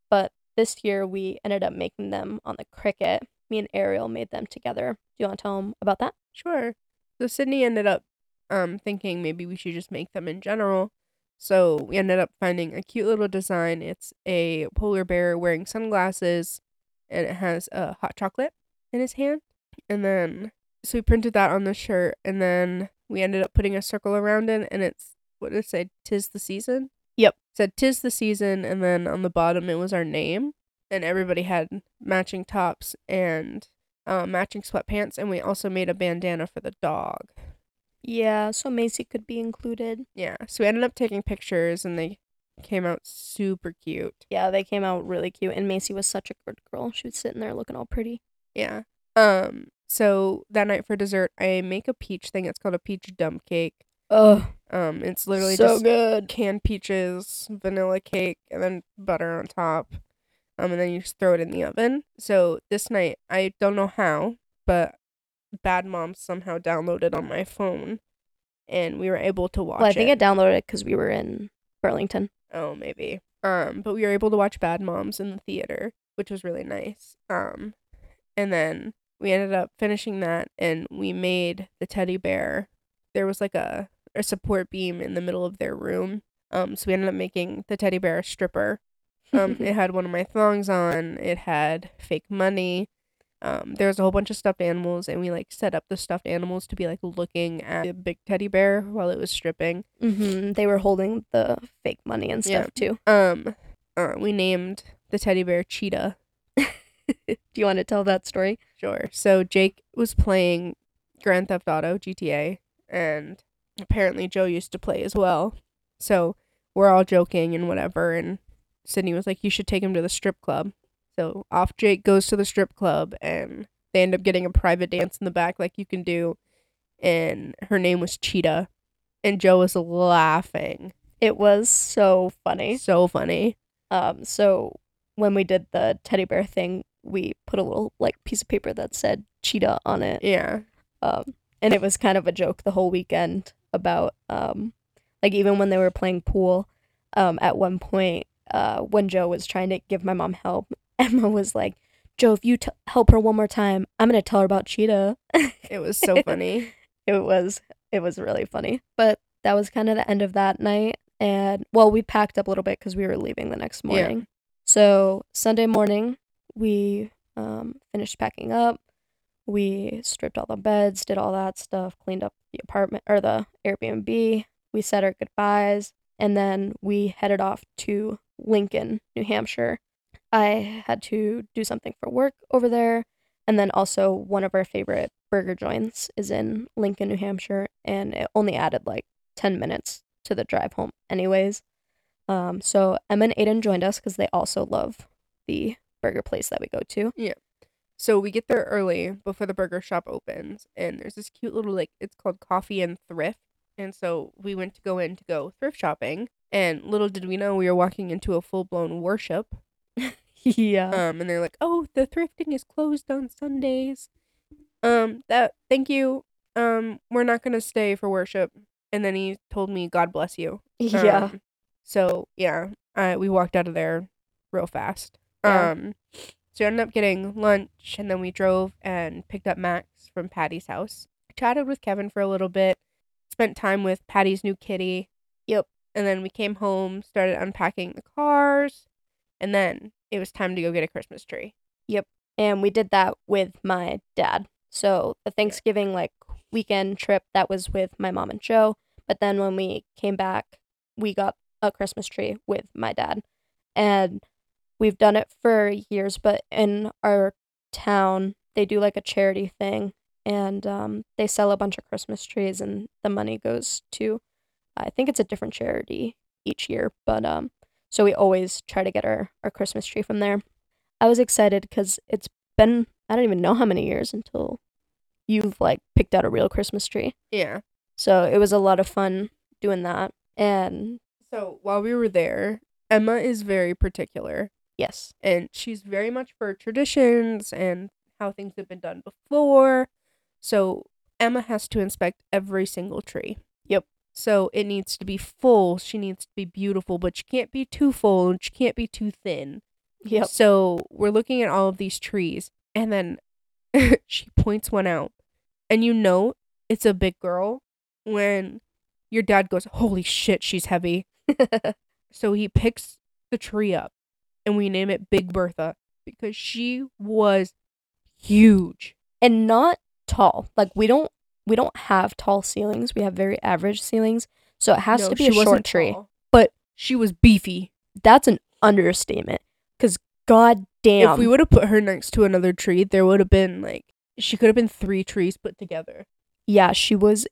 but this year we ended up making them on the Cricut. Me and Ariel made them together. Do you want to tell them about that? Sure. So Sydney ended up um thinking maybe we should just make them in general. So we ended up finding a cute little design. It's a polar bear wearing sunglasses and it has a hot chocolate in his hand. And then so we printed that on the shirt and then we ended up putting a circle around it and it's what did it say? Tis the season? Yep. It said tis the season and then on the bottom it was our name. And everybody had matching tops and uh, matching sweatpants, and we also made a bandana for the dog. Yeah, so Macy could be included. Yeah, so we ended up taking pictures, and they came out super cute. Yeah, they came out really cute, and Macy was such a good girl. She was sitting there looking all pretty. Yeah. Um. So that night for dessert, I make a peach thing. It's called a peach dump cake. Oh, Um. It's literally so just good. canned peaches, vanilla cake, and then butter on top. Um, and then you just throw it in the oven. So this night, I don't know how, but Bad Mom somehow downloaded on my phone, and we were able to watch. Well, I think it. it downloaded because we were in Burlington. Oh, maybe. Um, but we were able to watch Bad Moms in the theater, which was really nice. Um, and then we ended up finishing that, and we made the teddy bear. There was like a a support beam in the middle of their room. Um, so we ended up making the teddy bear a stripper. Um, it had one of my thongs on. It had fake money. Um, there was a whole bunch of stuffed animals, and we like set up the stuffed animals to be like looking at the big teddy bear while it was stripping. hmm They were holding the fake money and Yeah. stuff too. Um, uh, we named the teddy bear Cheetah. Do you want to tell that story? Sure. So Jake was playing Grand Theft Auto GTA, and apparently Joe used to play as well. So we're all joking and whatever, and Sydney was like, "You should take him to the strip club." So off Jake goes to the strip club, and they end up getting a private dance in the back, like you can do. And her name was Cheetah, and Joe was laughing. It was so funny. So funny. Um, so when we did the teddy bear thing, we put a little like piece of paper that said cheetah on it. Yeah. Um, and it was kind of a joke the whole weekend about um, like even when they were playing pool. Um, at one point, uh, when Joe was trying to give my mom help, Emma was like, "Joe, if you t- help her one more time, I'm gonna tell her about cheetah." It was so funny. it was it was really funny. But that was kind of the end of that night. And well, we packed up a little bit because we were leaving the next Yeah. morning. So Sunday morning, we um, finished packing up. We stripped all the beds, did all that stuff, cleaned up the apartment or the Airbnb. We said our goodbyes, and then we headed off to Lincoln, New Hampshire. I had to do something for work over there, and then also one of our favorite burger joints is in Lincoln, New Hampshire, and it only added like 10 minutes to the drive home, anyways. Um, so Emma and Aiden joined us because they also love the burger place that we go to. Yeah. So we get there early before the burger shop opens, and there's this cute little like it's called Coffee and Thrift. And so we went to go in to go thrift shopping, and little did we know we were walking into a full blown worship. yeah. Um, and they're like, "Oh, the thrifting is closed on Sundays." Um, that thank you. Um, we're not gonna stay for worship. And then he told me, "God bless you." yeah. Um, so yeah, uh, we walked out of there real fast. Yeah. Um, so we ended up getting lunch, and then we drove and picked up Max from Patty's house. Chatted with Kevin for a little bit. Spent time with Patty's new kitty. Yep. And then we came home, started unpacking the cars, and then it was time to go get a Christmas tree. Yep. And we did that with my dad. So the Thanksgiving like weekend trip that was with my mom and Joe, but then when we came back, we got a Christmas tree with my dad. And we've done it for years, but in our town, they do like a charity thing and um, they sell a bunch of Christmas trees and the money goes to I think it's a different charity each year, but um so we always try to get our, our Christmas tree from there. I was excited because it's been I don't even know how many years until you've like picked out a real Christmas tree. Yeah. So it was a lot of fun doing that. And So while we were there, Emma is very particular. yes, and she's very much for traditions and how things have been done before. So Emma has to inspect every single tree. Yep. So it needs to be full. She needs to be beautiful, but she can't be too full and she can't be too thin. yep, So we're looking at all of these trees, and then she points one out, and you know it's a big girl when your dad goes, "Holy shit, she's heavy." So he picks the tree up and we name it Big Bertha because she was huge. and not tall. Like we don't we don't have tall ceilings. We have very average ceilings. So it has No, to be a short tree. tall, but- she was beefy. That's an understatement. Cause god damn. If we would have put her next to another tree, there would have been like she could have been three trees put together. yeah, she was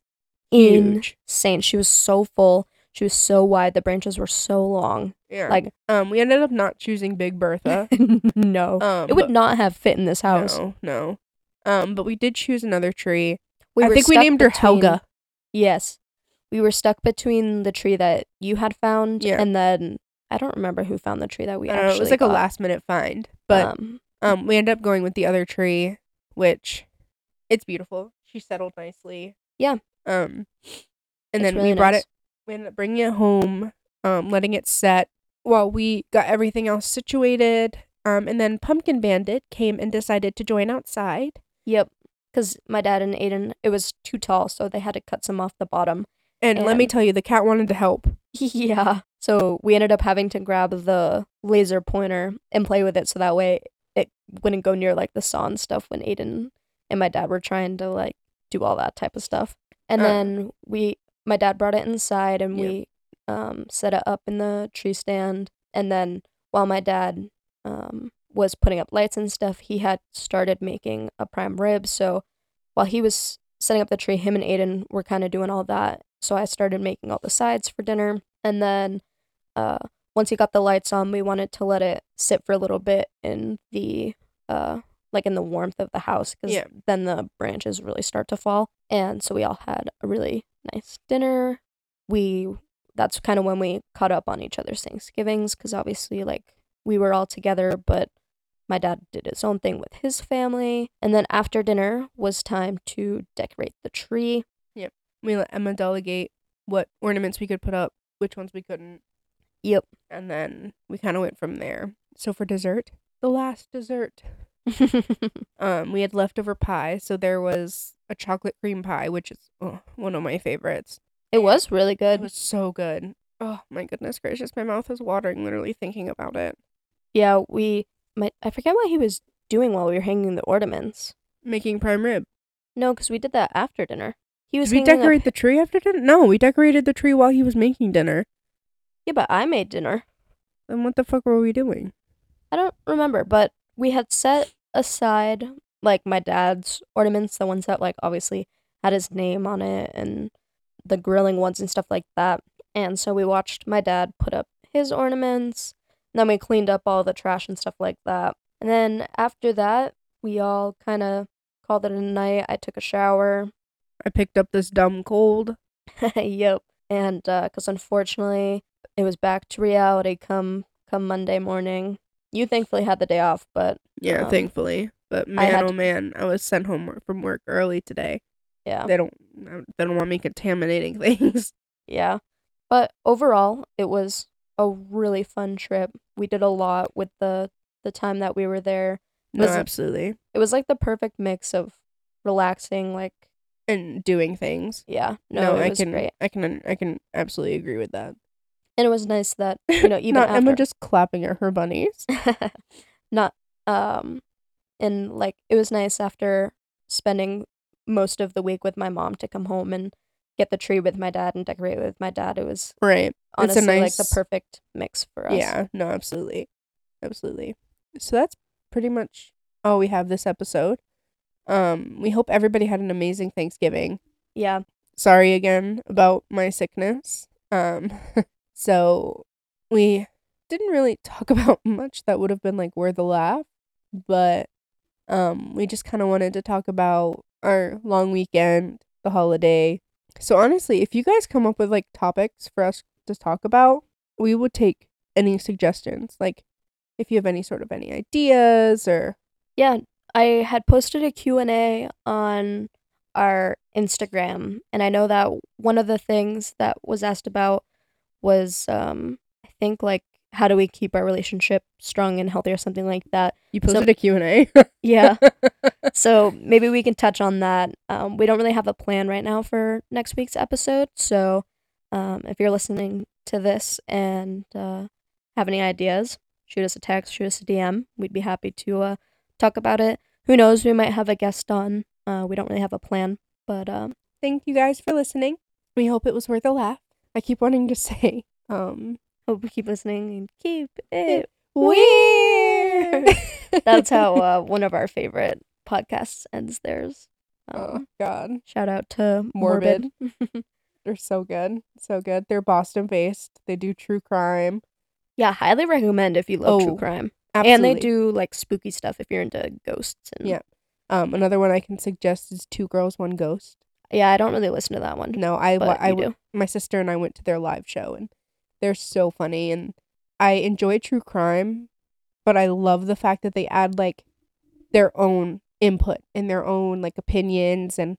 Huge. insane. She was so full. She was so wide. The branches were so long. Yeah. Like um we ended up not choosing Big Bertha. no. Um it would not have fit in this house. No, no. Um but we did choose another tree. We I think we named her between- Helga. Yes. We were stuck between the tree that you had found Yeah. and then I don't remember who found the tree that we I actually know, it was like a last minute find. But um, Um, we ended up going with the other tree, which it's beautiful. She settled nicely. Yeah. Um, and It's then really we brought nice. it. We ended up bringing it home, um, letting it set while we got everything else situated. Um, and then Pumpkin Bandit came and decided to join outside. Yep. Because my dad and Aiden, it was too tall, so they had to cut some off the bottom. And let me tell you, the cat wanted to help. yeah. So we ended up having to grab the laser pointer and play with it so that way it wouldn't go near like the saw and stuff when Aiden and my dad were trying to like do all that type of stuff. And Uh. then we, my dad brought it inside and Yeah. we um, set it up in the tree stand. And then while my dad um, was putting up lights and stuff, he had started making a prime rib. So while he was setting up the tree, him and Aiden were kind of doing all that. So I started making all the sides for dinner. And then uh, once he got the lights on, we wanted to let it sit for a little bit in the uh, like in the warmth of the house because Yeah. then the branches really start to fall. And so we all had a really nice dinner. We that's kind of when we caught up on each other's Thanksgivings because obviously like we were all together, but my dad did his own thing with his family. And then after dinner was time to decorate the tree. Yep. We let Emma delegate what ornaments we could put up, which ones we couldn't. Yep. And then we kind of went from there. So for dessert, the last dessert, um, we had leftover pie. So there was a chocolate cream pie, which is oh, one of my favorites. it was really good. It was so good. Oh my goodness gracious, my mouth is watering literally thinking about it. Yeah, we my I forget what he was doing while we were hanging the ornaments. Making prime rib. No, because we did that after dinner. He was Did we hanging up- decorate the tree after dinner? No, we decorated the tree while he was making dinner. Yeah, but I made dinner. Then what the fuck were we doing? I don't remember, but we had set aside like my dad's ornaments, the ones that like obviously had his name on it and the grilling ones and stuff like that. And so we watched my dad put up his ornaments, then we cleaned up all the trash and stuff like that. And then after that, we all kind of called it a night. I took a shower. I picked up this dumb cold. yep. And because unfortunately, it was back to reality come come Monday morning. You thankfully had the day off, but Yeah, Um, thankfully. But man, oh to- man, I was sent home from work early today. yeah. They don't, they don't want me contaminating things. Yeah. But overall, it was a really fun trip. We did a lot with the the time that we were there. No, Was it- absolutely. It was like the perfect mix of relaxing, like And doing things. yeah, no, No, it I was can, great. I can, I can absolutely agree with that. And it was nice that, you know, even Not after Emma just clapping at her bunnies. not um and like it was nice after spending most of the week with my mom to come home and get the tree with my dad and decorate with my dad. It was Right. It's a nice... like the perfect mix for us. Yeah, no, absolutely. Absolutely. So that's pretty much all we have this episode. Um, we hope everybody had an amazing Thanksgiving. Yeah. Sorry again about my sickness. Um, so we didn't really talk about much that would have been like worth a laugh, but um, we just kind of wanted to talk about our long weekend, the holiday. So honestly, if you guys come up with like topics for us to talk about, we would take any suggestions. Like if you have any sort of any ideas or Yeah, I had posted a Q&A on our Instagram and I know that one of the things that was asked about was um I think like how do we keep our relationship strong and healthy or something like that. you So- posted a Q&A. Yeah. so maybe we can touch on that. Um, we don't really have a plan right now for next week's episode. So um, if you're listening to this and uh, have any ideas, shoot us a text, shoot us a DM. We'd be happy to uh, talk about it. Who knows? We might have a guest on. Uh, we don't really have a plan, but um, Thank you guys for listening. We hope it was worth a laugh. I keep wanting to say, um, hope you keep listening and keep it. weird. That's how uh, one of our favorite podcasts ends theirs. oh Um, God, shout out to Morbid. Morbid. they're so good, so good. They're Boston based. They do true crime. Yeah, highly recommend if you love Oh, true crime. Absolutely. And they do like spooky stuff if you're into ghosts and Yeah. Um, another one I can suggest is Two Girls One Ghost. Yeah, I don't really listen to that one. No, I, I you do. my sister and I went to their live show and they're so funny and I enjoy true crime, but I love the fact that they add like their own input and their own like opinions and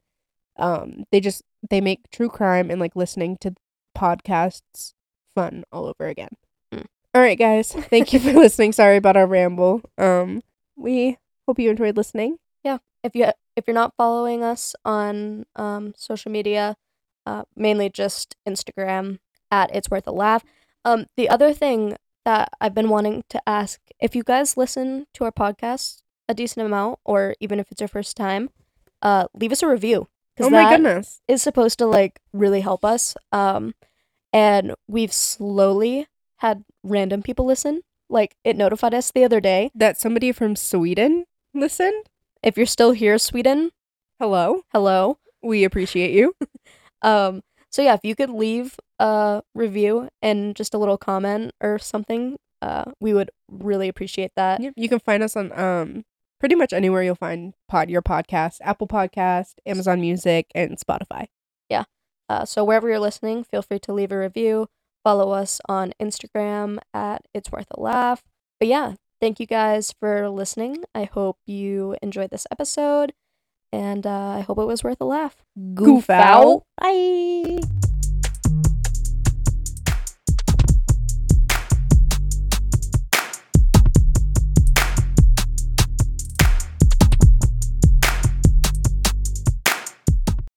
um they just they make true crime and like listening to podcasts fun all over again. Mm. All right guys, thank you for listening. Sorry about our ramble. Um we hope you enjoyed listening. Yeah. If you if you're not following us on um, social media, uh, mainly just Instagram at it's worth a laugh. Um, the other thing that I've been wanting to ask if you guys listen to our podcast a decent amount, or even if it's your first time, uh, leave us a review Oh my goodness. is supposed to like really help us. Um, and we've slowly had random people listen. Like it notified us the other day. That somebody from Sweden listened. If you're still here, Sweden, Hello. hello. We appreciate you. Um, so yeah, if you could leave a review and just a little comment or something, uh, we would really appreciate that. Yep. You can find us on um pretty much anywhere you'll find pod your podcast, Apple Podcast, Amazon Music, and Spotify. Yeah. Uh, so wherever you're listening, feel free to leave a review. Follow us on Instagram at It's Worth a Laugh. But yeah, thank you guys for listening. I hope you enjoyed this episode, and uh, I hope it was worth a laugh. Goof out. Bye.